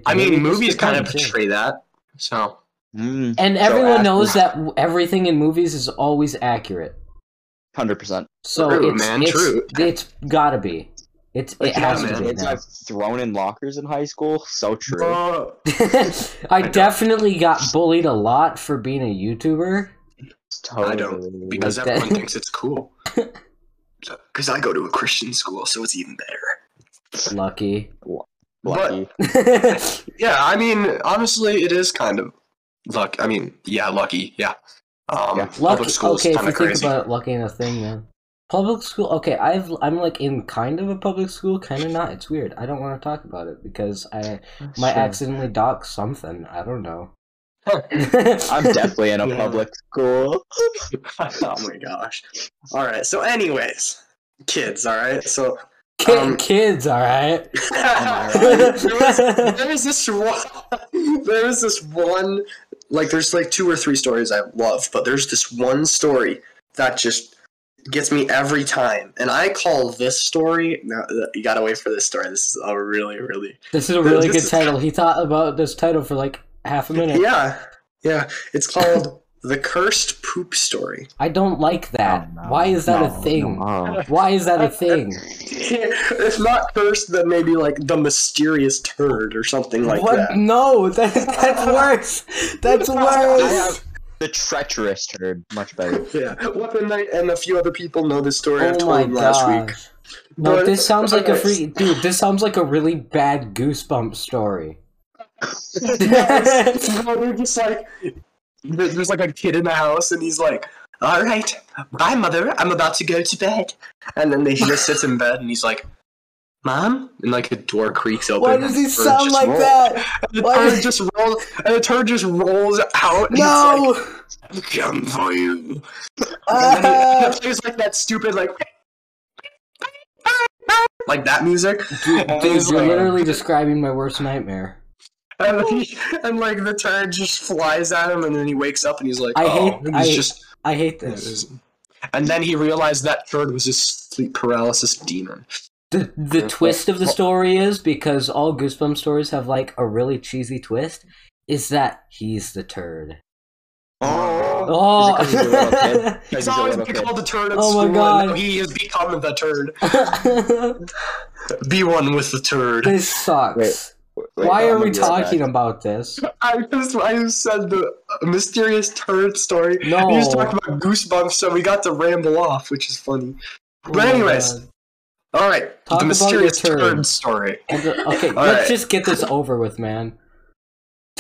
I mean, movies kind of depends, yeah. portray that. So Mm, And So everyone Ashley- knows that everything in movies is always accurate. hundred percent. So True, it's man, it's, true. it's gotta be. It's Like it has man, to be kids now. I've thrown in lockers in high school. So true. Uh, I know. definitely got bullied a lot for being a YouTuber. totally. I don't, because Like everyone that. thinks it's cool. Because I go to a Christian school, so it's even better. Lucky. lucky. Yeah, I mean, honestly, it is kind of luck. I mean, yeah, lucky. Yeah. Um, Yeah. Lucky. Okay, if you of think about it, lucky in a thing, man. Public school. Okay, I've I'm like in kind of a public school, kind of not. It's weird. I don't want to talk about it because I might Sure. accidentally dox something. I don't know. I'm definitely in a Yeah. public school. oh my gosh. All right. So, anyways, kids. All right. So, Ki- Um, kids, all right. there, was, there was this one. There was this one. Like, there's like two or three stories I love, but there's this one story that just gets me every time, and I call this story. No, you gotta wait for this story. This is a really, really This is a really This good is- title. He thought about this title for like half a minute. yeah, yeah. It's called the cursed poop story. I don't like that. Oh, no. Why is that a thing? no. Oh. Why is that a thing? if not cursed, then maybe like the mysterious turd or something like what? that. No, that, that's worse. That's I worse. Have the treacherous turd. Much better. Yeah, Weapon Knight and a few other people know this story. I Oh told my them last week. No, But- this sounds like a free dude. This sounds like a really bad goosebump story. Yes. no, they're just like there's like a kid in the house, and he's like, "All right, bye, mother. I'm about to go to bed." And then he just sits in bed, and he's like, "Mom," and like the door creaks open. Why does he and the turd sound like rolls- that? And the Why turd does- just rolls, and the turd just rolls out. And No. He's like, "I'm coming for you." Ah. And he plays like that stupid like. Like that music, Dude, dude, he's you're like- literally describing my worst nightmare. And, then he, and like the turd just flies at him, and then he wakes up and he's like, I "Oh," hate- and I he's hate- just." I hate this. And then he realized that turd was his sleep paralysis demon. The the twist of the story is because all Goosebumps stories have like a really cheesy twist. Is that he's the turd? Oh, Oh, Is it 'cause he's a? He's He's always been called the turd at Oh my God. and he has become the turd. Be one with the turd. this sucks. Wait, Wait, Why I'm are we talking back. about this? I just I just said the mysterious turd story. No. We just talked about goosebumps, so we got to ramble off, which is funny. Oh But my anyways, God. All right, Talk the about mysterious turd. turd story. Okay, okay, All let's right. just get this over with, man.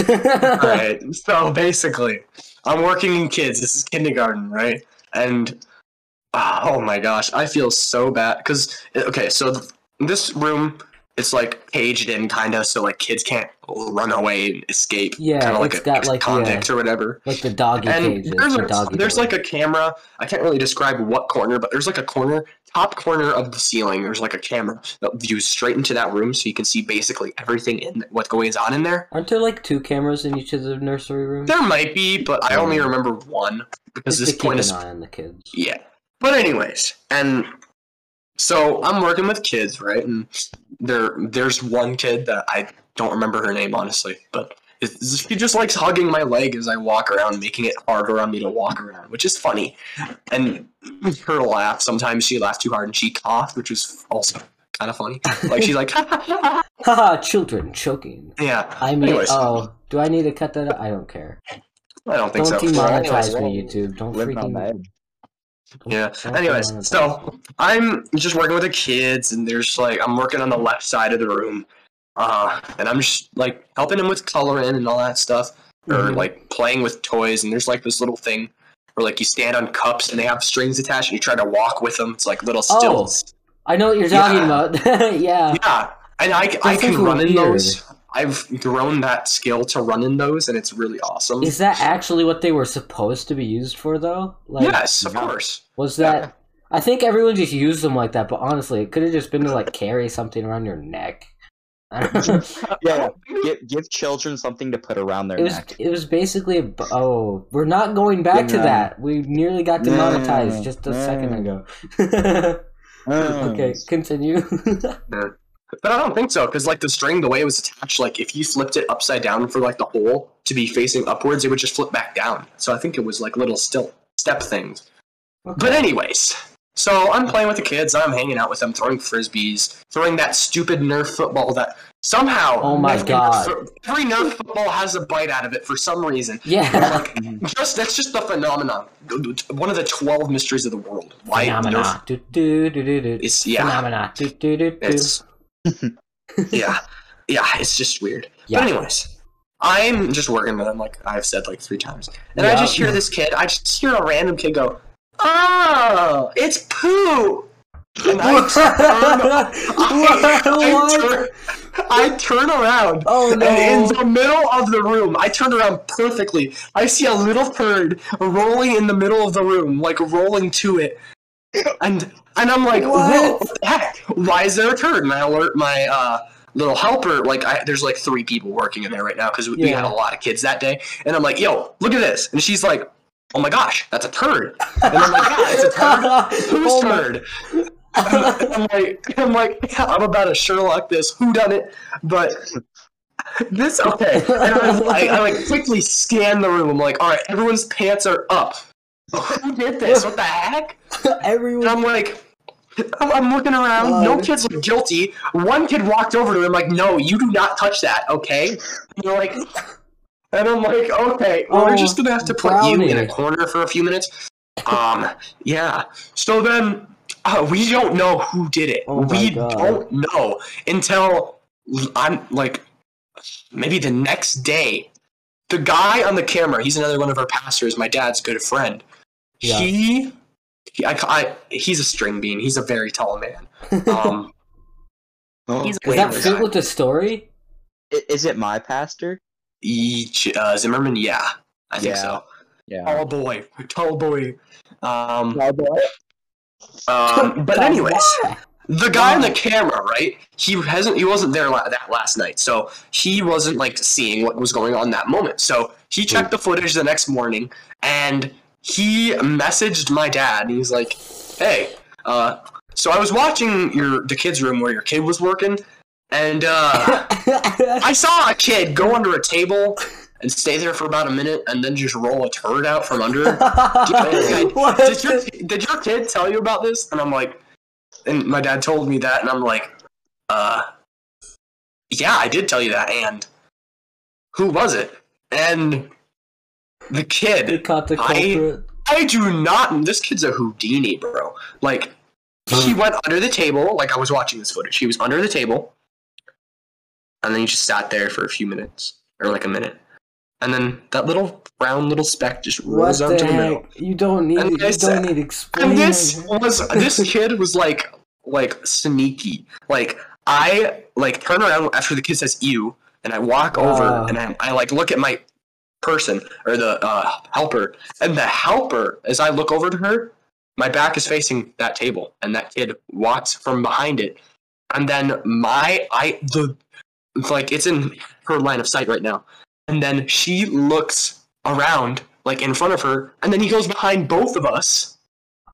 All right, so basically, I'm working in kids. This is kindergarten, right? And ah, oh my gosh, I feel so bad because okay, so th- this room it's like caged in, kind of, so like kids can't run away and escape. Yeah, kind of like a got, like, convict or whatever. Like the doggy And cages. there's, the a, doggy there's like a camera. I can't really describe what corner, but there's like a corner, top corner of the ceiling. There's like a camera that views straight into that room, so you can see basically everything in what goes on in there. Aren't there like two cameras in each of the nursery rooms? There might be, but I only remember one because Just this point an is eye on the kids. yeah. But anyways, and so I'm working with kids, right? And there, there's one kid that I don't remember her name honestly, but it's, she just likes hugging my leg as I walk around, making it harder on me to walk around, which is funny. And her laugh, sometimes she laughed too hard and she coughed, which was also kind of funny. Like she's like, Haha, children choking. yeah. I mean, Anyways. oh, do I need to cut that out? I don't care. I don't think Don't so. demonetize Anyways, me, YouTube. Don't Living on the freaking. edge. Yeah. don't Anyways, so I'm just working with the kids, and there's like I'm working on the left side of the room, uh, and I'm just like helping them with coloring and all that stuff, or Mhm. like playing with toys. And there's like this little thing where like you stand on cups and they have strings attached, and you try to walk with them. It's like little Oh. stilts. I know what you're talking Yeah. about. yeah. Yeah, and I, I can things were run in those. I've grown that skill to run in those, and it's really awesome. Is that actually what they were supposed to be used for, though? Like, yes, of Yeah. course. Was that? I think everyone just used them like that, but honestly, it could have just been to like carry something around your neck. I don't know. Yeah, give, give children something to put around their it was neck. it was basically a, b- oh we're not going back to Yeah. that. We nearly got No, demonetized just a second no. ago. Oh. okay, continue. But I don't think so, because like the string, the way it was attached, like if you flipped it upside down for like the hole to be facing upwards, it would just flip back down. So I think it was like little still step things. But anyways, so I'm playing with the kids, I'm hanging out with them, throwing frisbees, throwing that stupid Nerf football that somehow Oh my every God. Nerf- every Nerf football has a bite out of it for some reason. yeah. Like just that's just the phenomenon. One of the twelve mysteries of the world. Why Nerf Phenomena. Do, do, do, do, do. is yeah. Phenomena. Do, do, do, do. It's yeah, yeah. It's just weird. Yeah. But anyways, I'm just working with them, like I've said like three times, and I just hear this kid. I just hear a random kid go, "Oh, it's poo," and I turn, I, I, turn, I turn around. Oh And in the middle of the room, I turned around perfectly. I see a little turd rolling in the middle of the room, like rolling to it. And and I'm like, What? what? the heck? Why is there a turd? And I alert my uh, little helper. Like, I, there's like three people working in there right now because we, we had a lot of kids that day. And I'm like, yo, look at this. And she's like, oh my gosh, that's a turd. And I'm like, yeah, it's a turd. Whose Oh turd? I'm like, I'm like, I'm about to Sherlock this. Who done it? But this okay. And I, I, I like quickly scan the room. I'm like, all right, everyone's pants are up. Who did this? What the heck? And Everyone. I'm like, I'm, I'm looking around. No kids look guilty. One kid walked over to him like, no, you do not touch that, okay? And you're like, and I'm like, okay, well, we're just gonna have to put you in a corner for a few minutes. Um, yeah. So then, uh, we don't know who did it. Oh we God. don't know until I'm like, maybe the next day. The guy on the camera, he's another one of our pastors, my dad's good friend. Yeah. He, he I, I, he's a string bean. He's a very tall man. Um, Oh. he's Does way that fit with the story? Is it my pastor? Each uh, Zimmerman, yeah, I think Yeah. so. Yeah. Tall boy, tall boy. Um, Oh, boy. um, but anyways, the guy on the camera, right? He hasn't. He wasn't there la- that last night, so he wasn't like seeing what was going on that moment. So he checked the footage the next morning, and he messaged my dad, and he's like, "Hey, uh, So I was watching your the kids' room where your kid was working, and uh, I saw a kid go under a table and stay there for about a minute, and then just roll a turd out from under. it. Did your did your kid tell you about this? And I'm like, and my dad told me that, and I'm like, uh, yeah, I did tell you that. And who was it? And the They kid. caught the I- culprit. I do not. This kid's a Houdini, bro. Like, he went under the table. Like I was watching this footage. He was under the table, and then you just sat there for a few minutes, or like a minute, and then that little brown little speck just What rolls out the to the middle. You don't need. And You don't need And this was this kid was like like sneaky. Like I like turn around after the kid says "ew," and I walk over and I, I like look at my person or the uh, helper, and the helper as I look over to her, my back is facing that table, and that kid walks from behind it, and then my I the like it's in her line of sight right now, and then she looks around like in front of her, and then he goes behind both of us.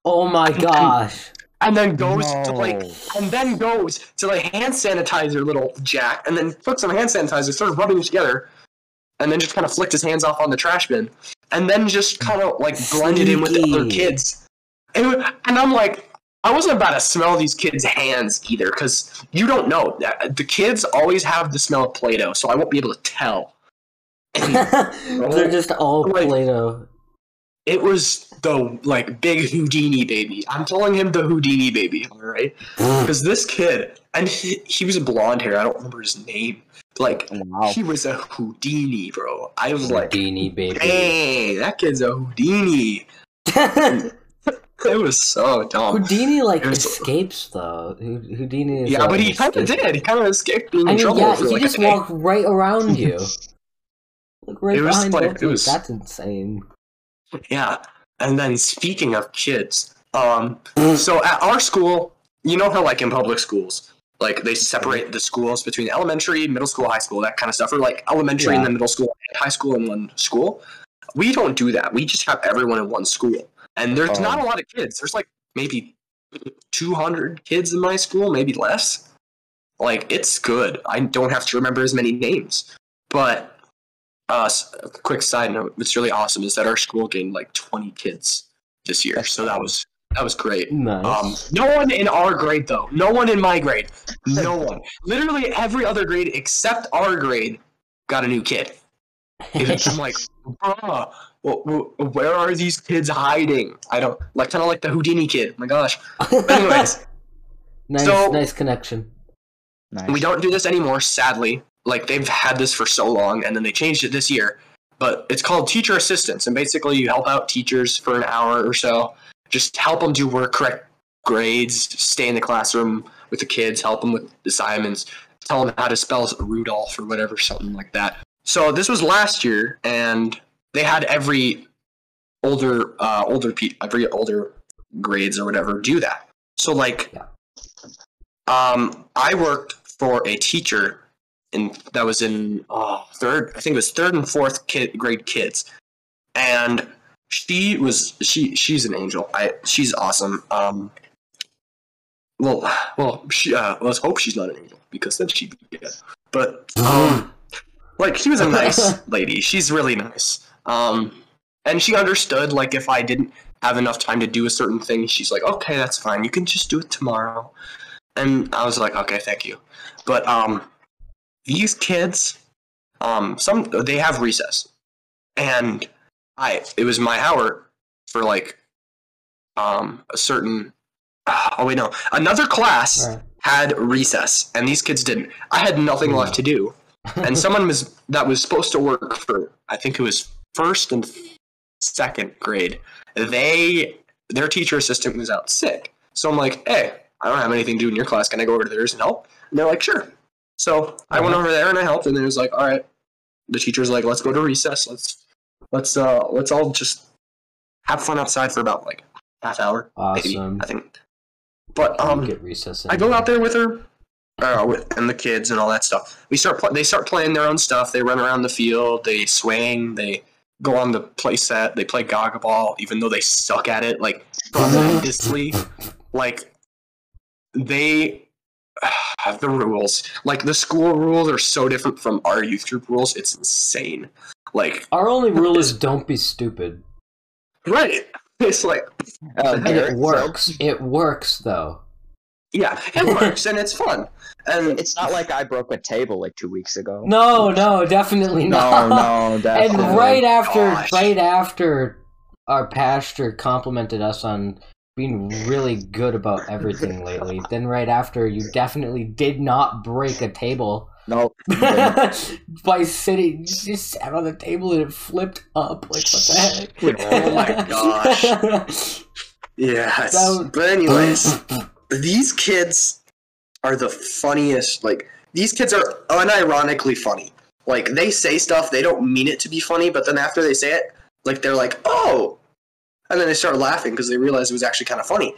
Oh my gosh! and then goes to like and then goes to like hand sanitizer little jack and then took some hand sanitizer started rubbing it together and then just kind of flicked his hands off on the trash bin and then just kind of like blended in with the other kids. And, and i'm like i wasn't about to smell these kids hands either because you don't know. Uh, the kids always have the smell of play-doh so i won't be able to tell. They're just all oh, Like- Play-Doh. it was the like big houdini baby. I'm calling him the houdini baby all right because this kid and he, he was a blonde hair i don't remember his name. Like oh, Wow. he was a houdini bro. I was like Houdini baby. hey that kid's a houdini it was so dumb Houdini like was- escapes though. Houdini is yeah like, but he kind of did he kind of escaped being I in mean, trouble yeah, for he like just a day. walked right around you. Like right It was behind like- it you. was- That's insane. Yeah. And then speaking of kids, um, so at our school, you know how like in public schools, like they separate the schools between elementary, middle school, high school, that kind of stuff, or like elementary and Yeah. then middle school and high school in one school. We don't do that. We just have everyone in one school. And there's Oh. not a lot of kids. There's like maybe 200 kids in my school, maybe less. Like it's good. I don't have to remember as many names. But uh, a quick side note: what's really awesome is that our school gained like 20 kids this year, so that was that was great. Nice. Um, no one in our grade though. No one in my grade. No one. Literally every other grade except our grade got a new kid. I'm like, bruh, wh- wh- where are these kids hiding? I don't like kind of like the Houdini kid. my gosh. anyways. nice, so- nice connection. Nice. We don't do this anymore, sadly. Like they've had this for so long, and then they changed it this year. But it's called teacher assistance, and basically you help out teachers for an hour or so. Just help them do work, correct grades, stay in the classroom with the kids, help them with assignments, tell them how to spell Rudolph or whatever, something like that. So this was last year, and they had every older, uh, older, pe- every older grades or whatever do that. So like, um, I worked for a teacher in that was in oh, third, I think it was third and fourth kid, grade kids, and she was she she's an angel. I she's awesome. Um, well, well, she uh, let's hope she's not an angel because then she'd be dead. But um, like she was a nice lady. She's really nice. Um, and she understood like if I didn't have enough time to do a certain thing, she's like, okay, that's fine. You can just do it tomorrow. And I was like, okay, thank you. But um, these kids, um, some they have recess, and I it was my hour for like um a certain. Oh wait, no, another class Right. had recess, and these kids didn't. I had nothing left to do, and someone was that was supposed to work for I think it was first and second grade. They their teacher assistant was out sick, so I'm like, hey, I don't have anything to do in your class. Can I go over to theirs and help? And they're like, sure. So I went Uh-huh. over there and I helped, and it was like, all right. The teacher's like, let's go to recess. Let's let's uh let's all just have fun outside for about like half hour, maybe Awesome. I think. But um, get recess. I go out there with her, uh, with, and the kids and all that stuff. We start. Pl- they start playing their own stuff. They run around the field. They swing. They go on the play set. They play gaga ball, even though they suck at it like tremendously. like they have the rules. Like the school rules are so different from our youth group rules. It's insane. Like Our only rule is don't be stupid. right. It's like Uh, And it works. It works though. Yeah, it works and it's fun. And It's not like I broke a table like two weeks ago. No, no, definitely not. no, and definitely. And right after Gosh. right after our pastor complimented us on being really good about everything lately then right after you definitely did not break a table Nope. by sitting you just sat on the table and it flipped up like what the heck Oh my gosh. yes. So- but anyways, these kids are the funniest. Like these kids are unironically funny. Like they say stuff they don't mean it to be funny, but then after they say it, like they're like, "Oh," and then they start laughing because they realize it was actually kind of funny.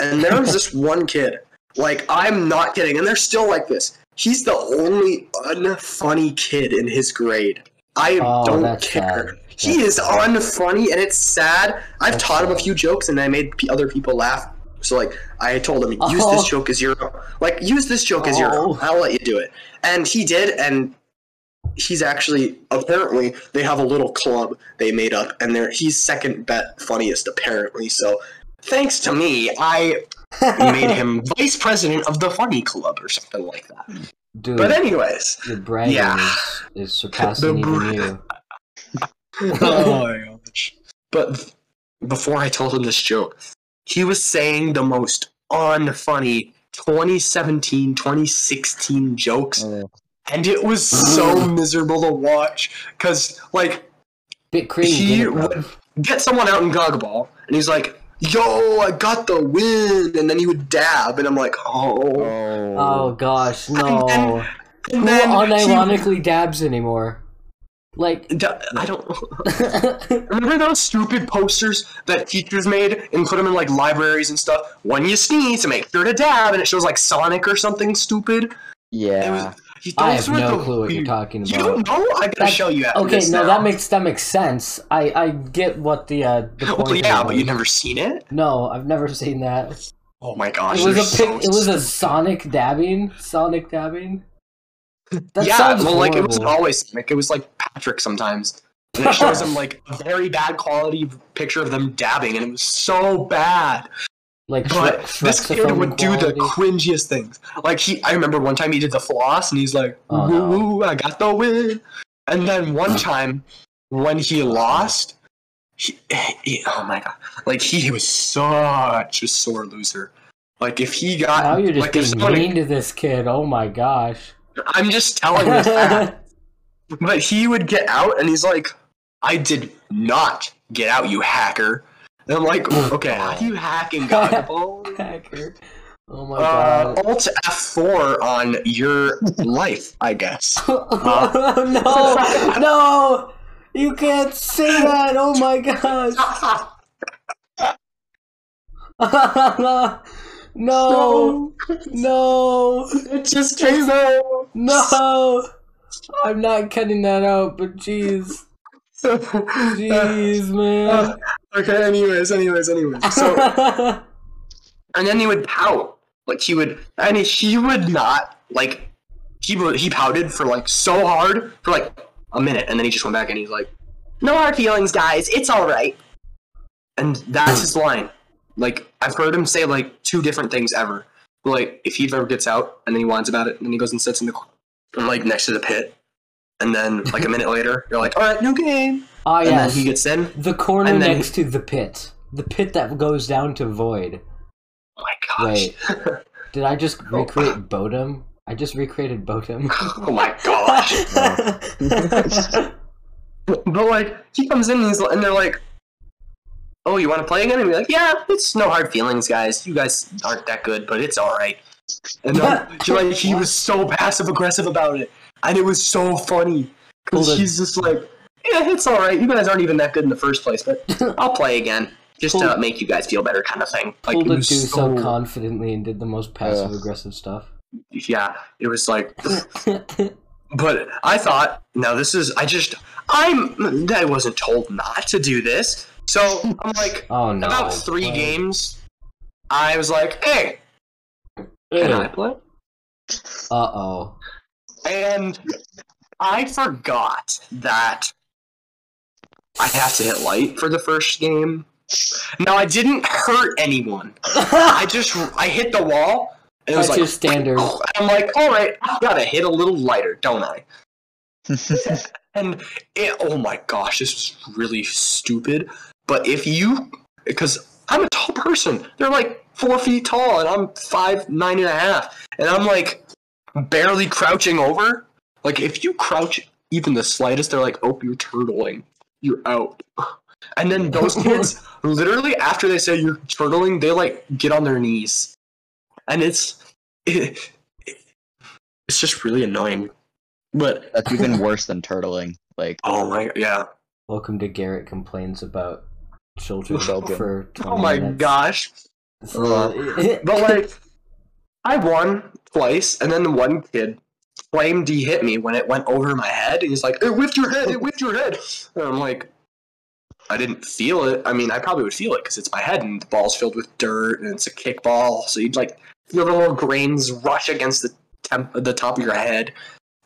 And there was this one kid. Like I'm not kidding, and they're still like this. He's the only unfunny kid in his grade. I Oh, don't care. sad. He That's is sad. unfunny, and it's sad. I've That's taught him a few jokes, and I made p- other people laugh. So like, I told him, use Oh. this joke as your like, use this joke as your. Oh. I'll let you do it, and he did, and he's actually apparently they have a little club they made up, and they're he's second bet funniest apparently. So thanks to me, I made him vice president of the funny club or something like that. dude But anyways, your bragging yeah. is, is surpassing The even you oh my gosh. But before I told him this joke, he was saying the most unfunny 2017, 2016 jokes, Oh, and it was so miserable to watch. Because, like, bit cream he did it, bro. would get someone out in Gaga Ball, and he's like, Yo, I got the win! And then he would dab, and I'm like, Oh. oh. oh gosh no And who And then he- unironically dabs anymore like Da- I don't. Remember those stupid posters that teachers made and put them in like libraries and stuff? When you sneeze, to make sure to dab, and it shows like Sonic or something stupid. Yeah. was, I have no the clue what you're weird- talking You about. don't know? I gotta That- show you after Okay, this no, now. that makes that makes sense. I I get what the uh the point Well, yeah, it but you've never seen it. No, I've never seen that. Oh my gosh! It was a so pic, it was a. Sonic dabbing, Sonic dabbing. That yeah, well, like it wasn't always Sonic. It was like Patrick sometimes. And it shows him like a very bad quality picture of them dabbing, and it was so bad. like But Shrek- this kid would do the cringiest things. Like he, I remember one time he did the floss, and he's like, Oh, "Woo, no. woo, I got the win." And then one time when he lost, he, he- oh my god, like he was such a sore loser. Like if he got, Now you're just like being somebody- mean to this kid. Oh my gosh. I'm just telling the fact. But he would get out, and he's like, "I did not get out, you hacker." And I'm like, "Okay, how do you hack in Gaga Ball?" Hacker. Oh my Uh, god. Alt F4 on your life, I guess. no, no, you can't say that. Oh my gosh. No, no, it just came out. no. I'm not cutting that out, but jeez, jeez, man. Uh, okay, anyways, anyways, anyways. So, and then he would pout. Like he would, and he would not like. He would, he pouted for like so hard for like a minute, and then he just went back and he's like, "No hard feelings, guys. It's all right." And that's his line. Like I've heard him say like two different things ever. Like if he ever gets out and then he whines about it, and then he goes and sits in the like next to the pit, and then like a minute later, you're like, "All right, new game," Ah, and yes, then he gets in. the corner and then- next to the pit, the pit that goes down to void. Oh my gosh! Did I just recreate Bodum? I just recreated Bodum. oh my gosh! But like he comes in and, he's, and they're like, "Oh, you want to play again?" And be like, "Yeah, it's no hard feelings, guys. You guys aren't that good, but it's all right." And then like he was so passive aggressive about it, and it was so funny because he's just like, "Yeah, it's all right. You guys aren't even that good in the first place, but I'll play again." Just to make you guys feel better, kind of thing. Like Pulled it was so confidently and did the most passive aggressive stuff. yeah, it was like But I thought, no, this is. I just, I'm. I wasn't told not to do this, so I'm like, oh no! about three What? games, I was like, hey, Can I play? Uh oh. And I forgot that I have to hit light for the first game. Now I didn't hurt anyone. I just I hit the wall and it was That's like your standard. I'm like, all right, I gotta hit a little lighter, don't I? And it, oh my gosh, this was really stupid. But if you, because I'm a tall person, they're like four feet tall, and I'm five nine and a half, and I'm like barely crouching over. Like if you crouch even the slightest, they're like, oh, you're turtling, you're out. And then those kids, literally after they say you're turtling, they like get on their knees, and it's it, it's just really annoying. But That's even worse than turtling. Like, oh my yeah. Welcome to Garrett complains about children for 20 Oh my minutes. gosh. Uh, But like, I won twice, and then the one kid claimed he hit me when it went over my head. He's like, "It whipped your head! It whipped your head!" And I'm like, I didn't feel it. I mean, I probably would feel it because it's my head, and the ball's filled with dirt, and it's a kickball, so you'd like feel the little grains rush against the temp- the top of your head.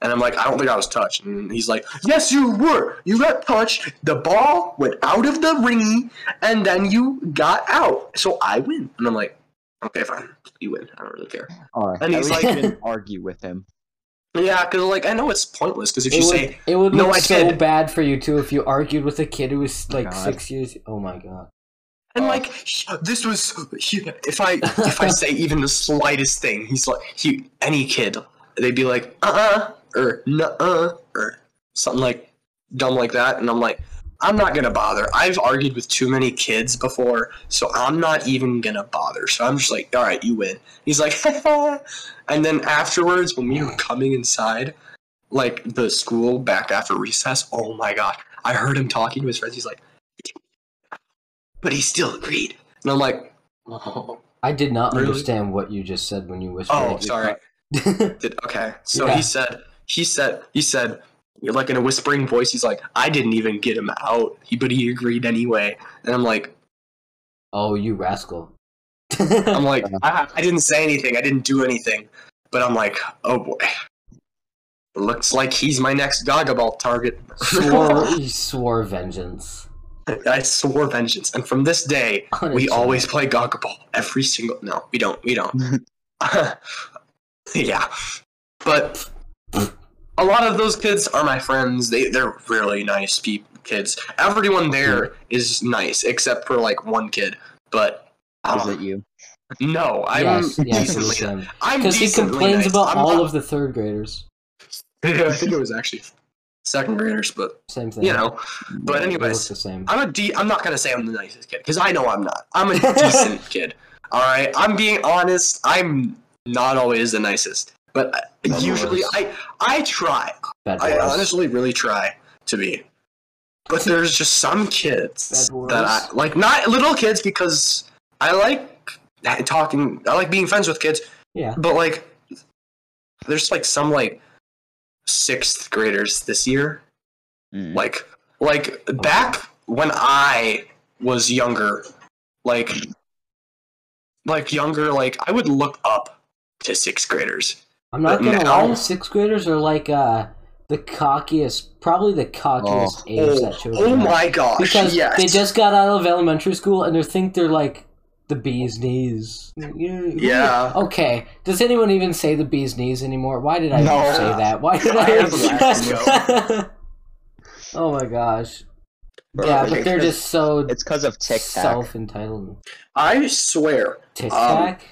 And I'm like, I don't think I was touched. And he's like, Yes, you were. You got touched. The ball went out of the ring, and then you got out. So I win. And I'm like, Okay, fine. You win. I don't really care. alright. And he's like- didn't argue with him. Yeah, because like I know it's pointless. Because if it you would, say it would "No, look I so did." bad for you too if you argued with a kid who was like God. six years. Oh my god. and Oh. like this was if I if I say even the slightest thing, he's like he any kid they'd be like uh uh or nuh uh or something like dumb like that, and I'm like I'm not gonna bother. I've argued with too many kids before, so I'm not even gonna bother. So I'm just like, all right, you win. He's like, and then afterwards, when we were coming inside, like the school back after recess, oh my god, I heard him talking to his friends. He's like, but he still agreed, and I'm like, oh, I did not Really? understand what you just said when you whispered. oh sorry. Did, okay, so Yeah. he said, he said, he said, like in a whispering voice, he's like, I didn't even get him out, he but he agreed anyway, and I'm like. oh, you rascal. I'm like, I, I didn't say anything. I didn't do anything. But I'm like, oh boy. Looks like he's my next Gaga Ball target. swore, he swore vengeance. I swore vengeance. And from this day, on a we always play Gaga Ball. Every single. No, we don't. We don't. yeah. But a lot of those kids are my friends. They, they're really nice kids. Everyone there is nice, except for like one kid. But. Um, it you? no, I'm yes, yes, decently. I'm Because he complains nice. about I'm all not- of the third graders. Yeah, I think it was actually second graders, but Same thing. you know. But look anyways, the same. I'm a de- I'm not gonna say I'm the nicest kid because I know I'm not. I'm a decent kid. All right, I'm being honest. I'm not always the nicest, but usually. I I try. I honestly really try to be. But there's just some kids that I like, not little kids because I like talking. I like being friends with kids. Yeah. But like, there's like some like sixth graders this year. Mm. Like, like back when I was younger, like, like younger, like I would look up to sixth graders. I'm not gonna now- lie, sixth graders are like uh the cockiest, probably the cockiest age Oh, that children oh have. my gosh! because yes. they just got out of elementary school and they think they're like the bee's knees. Yeah. Okay. Does anyone even say the bee's knees anymore? Why did I No. even say that? Why did I I? have oh my gosh. Bro, yeah, but they're just so It's because of TikTok. self entitled. I swear, Tic Um, Tac.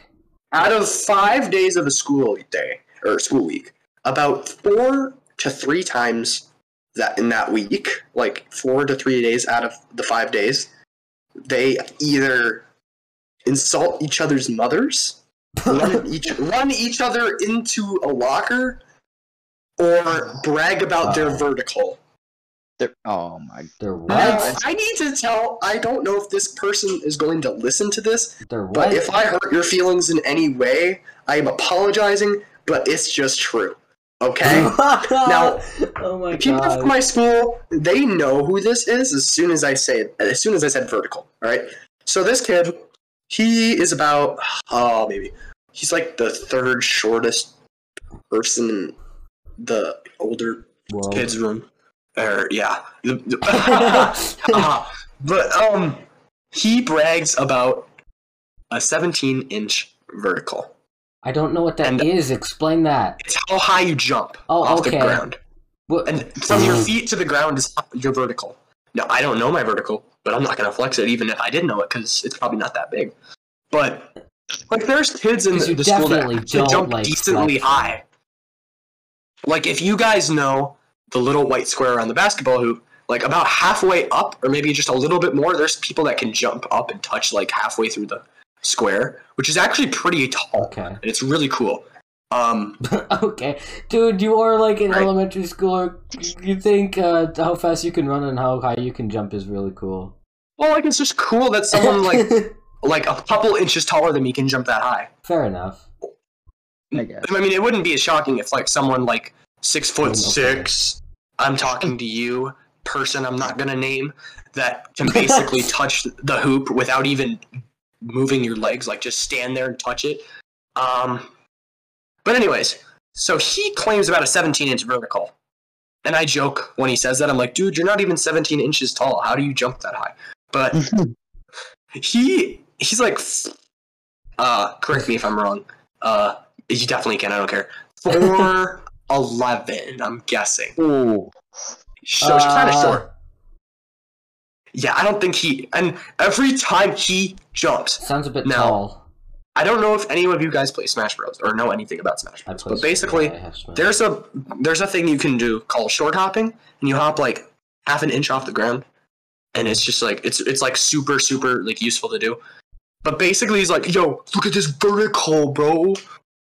out of five days of a school day or school week, about four to three times that in that week, like four to three days out of the five days, they either insult each other's mothers, run each run each other into a locker, or brag about their vertical. They're- oh my. they're what? I need to tell. I don't know if this person is going to listen to this, They're but if I hurt your feelings in any way, I am apologizing, but it's just true. Okay? Now, oh my People god. from my school, they know who this is as soon as I say it. As soon as I said vertical, all right? So this kid, he is about, oh, maybe he's like the third shortest person in the older Whoa. kids room. Or yeah, Uh, but um, he brags about a 17 inch vertical. I don't know what that is. And- Explain that. It's how high you jump Oh, off okay. the ground, What? and from your feet to the ground is your vertical. Now I don't know my vertical, but I'm not gonna flex it even if I did know it because it's probably not that big. But like, there's kids in the, the school that, jump like decently flexing. high. Like if you guys know the little white square around the basketball hoop, like about halfway up, or maybe just a little bit more, there's people that can jump up and touch like halfway through the square, which is actually pretty tall, Okay. and it's really cool. Um, okay, dude, you are like in Right. elementary school. You think uh, how fast you can run and how high you can jump is really cool. well, like it's just cool that someone like like a couple inches taller than me can jump that high. Fair enough. I guess. I mean, it wouldn't be as shocking if like someone like six foot Okay. six. I'm talking to you, person. I'm not gonna name that can basically touch the hoop without even moving your legs. Like just stand there and touch it. Um, but anyways, so he claims about a 17 inch vertical, and I joke when he says that. I'm like, dude, you're not even 17 inches tall. How do you jump that high? But he he's like, uh, correct me if I'm wrong. Uh, you definitely can. I don't care. Four eleven. I'm guessing. Ooh. So it's kind of Uh, short. Yeah, I don't think he. And every time he jumps, Sounds a bit No. tall. I don't know if any of you guys play Smash Bros. or know anything about Smash Bros. But basically, there's a there's a thing you can do called short hopping, and you hop like half an inch off the ground, and it's just like it's it's like super super like useful to do. But basically, he's like, "Yo, look at this vertical, bro."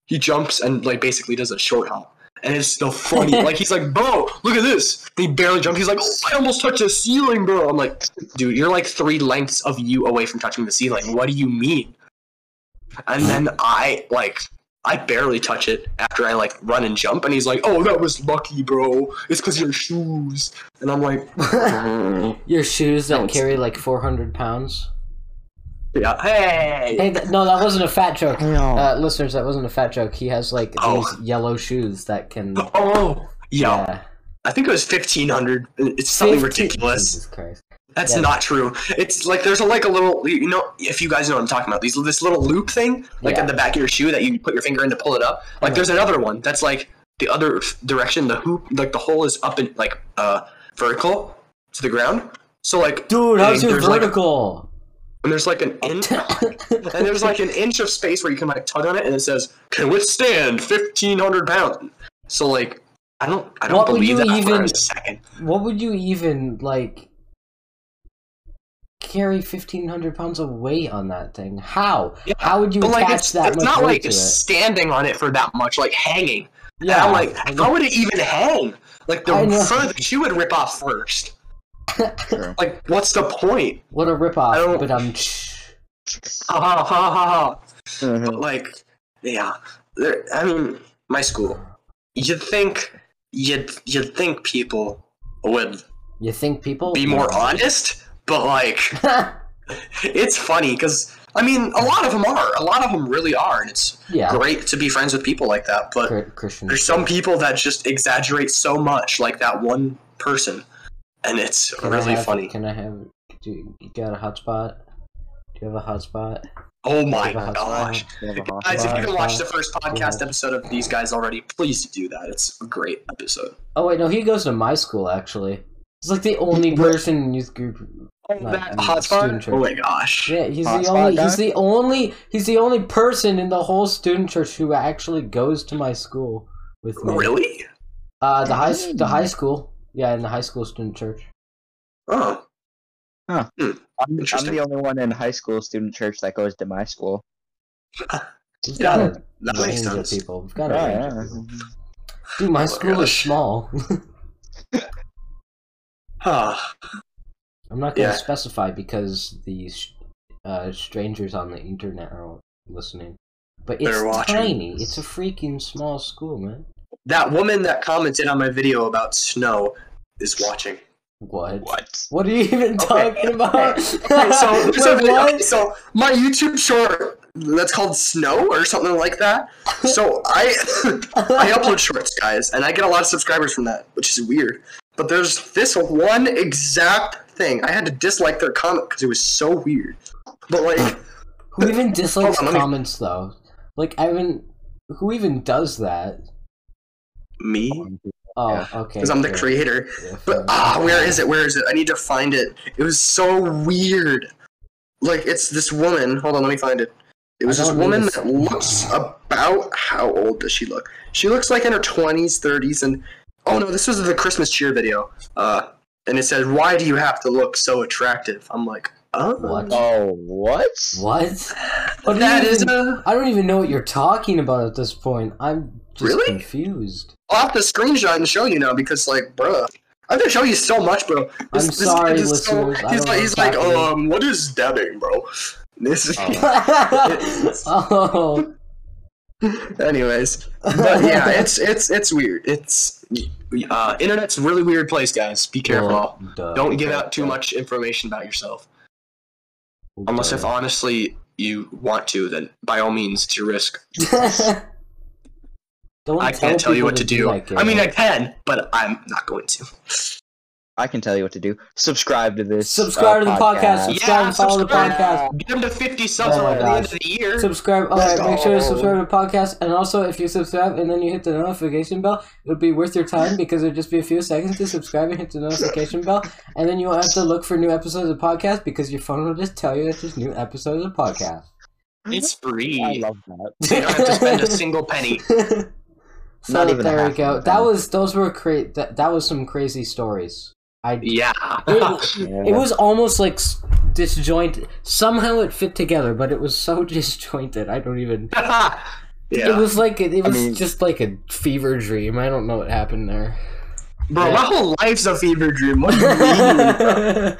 He jumps and like basically does a short hop, and it's so funny. like he's like, "Bro, look at this." And he barely jumped. He's like, "Oh, I almost touched the ceiling, bro." I'm like, "Dude, you're like three lengths of you away from touching the ceiling. What do you mean?" And then I like I barely touch it after I like run and jump, and he's like, "Oh, that was lucky, bro. It's because your shoes." And I'm like, Your shoes that Don't- carry like 400 pounds. "Yeah, hey." Hey, th- no, that wasn't a fat joke. No. Uh, listeners, that wasn't a fat joke. He has like Oh. these yellow shoes that can. Oh, yeah. Yeah. I think it was fifteen hundred. It's something 15 ridiculous. Jesus Christ. That's Yeah. not true. It's like there's a like a little you know if you guys know what I'm talking about. These this little loop thing like Yeah. at the back of your shoe that you put your finger in to pull it up. Like know. there's another one that's like the other f- direction. The hoop like the hole is up and like uh vertical to the ground. So like Dude, how's your there's, like, vertical? And there's like an inch and there's like an inch of space where you can like tug on it and it says can withstand 1500 pounds. So like I don't I don't What believe you that for even- a second. what would you even like carry 1500 pounds of weight on that thing? How? Yeah, How would you But like attach it's, that it's not like it? standing on it for that much, like hanging. Yeah, Yeah, I'm like, how would it even hang? Like the I know. front of the shoe would rip off first. True. Like, what's the point? what a ripoff! I don't- But I'm. Ha ha ha ha ha. Mhm. But like, yeah, there. I mean, my school. You'd think you'd you'd think people would You think people be more honest, but like, it's funny because I mean, a lot of them are. A lot of them really are, and it's yeah, great to be friends with people like that. But Christian. there's some people that just exaggerate so much, like that one person, and it's Can really have- funny. Can I have? Do you, you got a hotspot? Do you have a hotspot? Oh my Have hotspot? gosh. They have a hot Guys, if you spot. can watch the first podcast episode of these guys already, please do that. It's a great episode. Oh wait, no, he goes to my school actually. He's like the only person in youth group. Oh, Not- that hotspot? student church. Oh my gosh. Yeah, he's Hotspot the only. guy? He's the only. He's the only person in the whole student church who actually goes to my school with me. Really? Uh, the high the high school. Yeah, in the high school student church. Oh. I'm, I'm the only one in high school student church that goes to my school. We've Yeah, got a That makes range of people. We've got a Yeah, range yeah. of people. Dude, my Oh my school is small. Ah, I'm not going to Yeah. specify because the uh, strangers on the internet are listening. But it's tiny. It's a freaking small school, man. that woman that commented on my video about snow is watching. What? What? What are you even Okay. talking about? Okay, so, there's a Wait, video- what? so my YouTube short that's called snow or something like that. So I I upload shorts, guys, and I get a lot of subscribers from that, which is weird. But there's this one exact thing. I had to dislike their comment because it was so weird. But like, Who even dislikes on, let me- comments though? Like I haven't. Who even does that? me, Oh, Yeah. okay. because I'm the creator. yeah, But ah, where is it? Where is it? I need to find it. It was so weird. Like it's this woman. Hold on, let me find it. It was this woman this. that looks about how old does she look? She looks like in her twenties, thirties, and oh no, this was the Christmas cheer video. Uh, and it says, "Why do you have to look so attractive?" I'm like, oh, What? Oh, what? What? What do That you is even- a. I don't even know what you're talking about at this point. I'm just Really? confused. I'll have to screenshot and show you now because, like, bro, I have to show you so much, bro. I'm sorry, kid so- listeners, I he's like, he's like, um, what is dabbing, bro? This. oh, Anyways, but yeah, it's it's it's weird. It's uh, internet's a really weird place, guys. Be careful. duh. Don't give out too much information about yourself, unless if honestly you want to. Then by all means, it's your risk. Don't I can't tell you what to do. like. I mean, I can, but I'm not going to. I can tell you what to do. Subscribe to this. Subscribe uh, to the podcast. Subscribe and follow the subscribe. podcast. Get him to 50 subs Oh by the end of the year. Subscribe. All make sure to subscribe to the podcast. And also, if you subscribe and then you hit the notification bell, it would be worth your time because it'd just be a few seconds to subscribe and hit the notification bell, and then you won't have to look for new episodes of the podcast because your phone will just tell you that there's new episodes of the podcast. It's free. I love that. you don't have to spend a single penny. so Not even there we go. of That was those were cra- that, that was some crazy stories. I Yeah. It- it was almost like s- disjointed. Somehow it fit together, but it was so disjointed. I don't even. yeah. It was like it, it was mean- just like a fever dream. I don't know what happened there. Bro, Yeah. my whole life's a fever dream. What do you mean?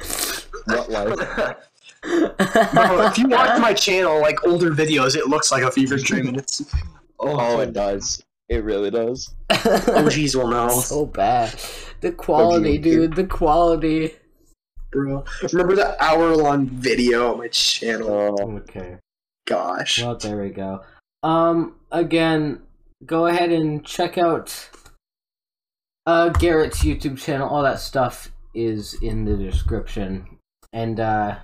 What life? Bro, if you watch my channel, like older videos, it looks like a fever dream, and it's Oh, it oh. does. It really does. OGs will know, so bad. The quality, OG. dude. The quality. bro. Remember the hour-long video on my channel? Uh, Okay. Gosh. Well, there we go. Um, again, go ahead and check out uh Garrett's YouTube channel. All that stuff is in the description. And uh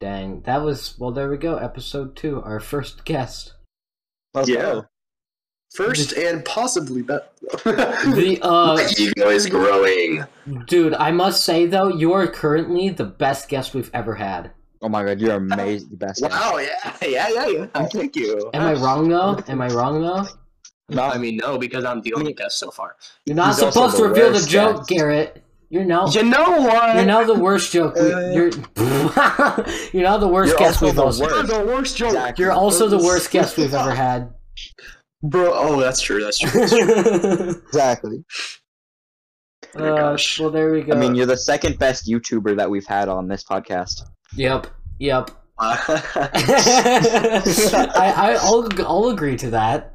dang, that was well there we go, episode two, our first guest. let's Yeah. go. First and possibly best. The uh my ego is growing. dude, I must say though, you are currently the best guest we've ever had. Oh my god, you're amazing. The best. guy. Wow, yeah, yeah, yeah, yeah. Thank you. Am I wrong though? Am I wrong though? No, I mean, no, because I'm the only guest so far. You're not He's supposed to the reveal the joke, guest. Garrett. You're now You know what? You're now the worst joke. We, Uh, you're you're now the worst You're guest we've the also. worst. You're the worst joke. Exactly. You're also the worst guest we've ever had. Bro, oh, that's true. That's true. That's true. exactly. Oh my Uh, gosh. well, there we go. I mean, you're the second best YouTuber that we've had on this podcast. yep, yep. Uh, I, I I'll I'll agree to that.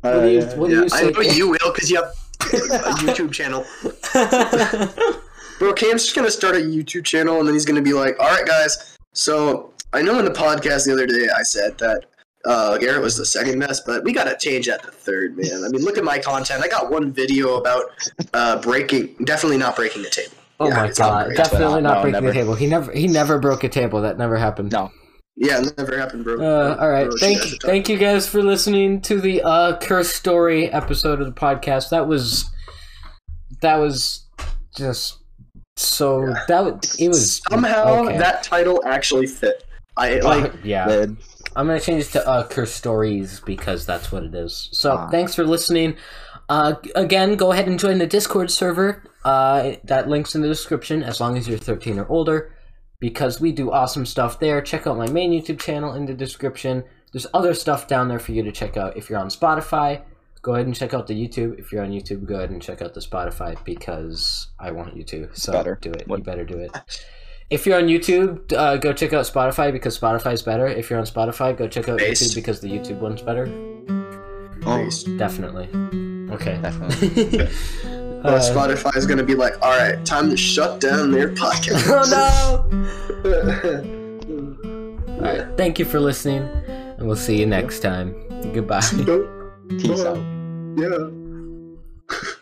What do you, what do yeah, you I know you will because you have a YouTube channel. Bro, Cam's just gonna start a YouTube channel and then he's gonna be like, "All right, guys. So I know in the podcast the other day I said that uh, Garrett was the second best, but we gotta change that to third, man. I mean, look at my content. I got one video about uh, breaking, definitely not breaking a table. oh Yeah, my god! great. Definitely not no, breaking never. the table. He never he never broke a table. That never happened. No. Yeah, never happened, bro. Uh, all right. Bro, Thank has thank you guys for listening to the uh, curse story episode of the podcast. That was that was just so Yeah. that was it was Somehow okay. that title actually fit. I like. yeah. Good. I'm gonna change it to uh, curse stories because that's what it is. So Ah. thanks for listening. Uh, again, go ahead and join the Discord server. Uh, that link's in the description. As long as you're 13 or older, because we do awesome stuff there. Check out my main YouTube channel in the description. There's other stuff down there for you to check out. If you're on Spotify, go ahead and check out the YouTube. If you're on YouTube, go ahead and check out the Spotify because I want you to. So better. do it. What- You better do it. If you're on YouTube, uh, go check out Spotify because Spotify's better. If you're on Spotify, go check out Based. YouTube because the YouTube one's better. Oh, Definitely. Okay. definitely. Uh, Spotify is gonna be like, all right, time to shut down their podcast. oh no! All right. Thank you for listening, and we'll see you next time. Goodbye. Peace out. Yeah.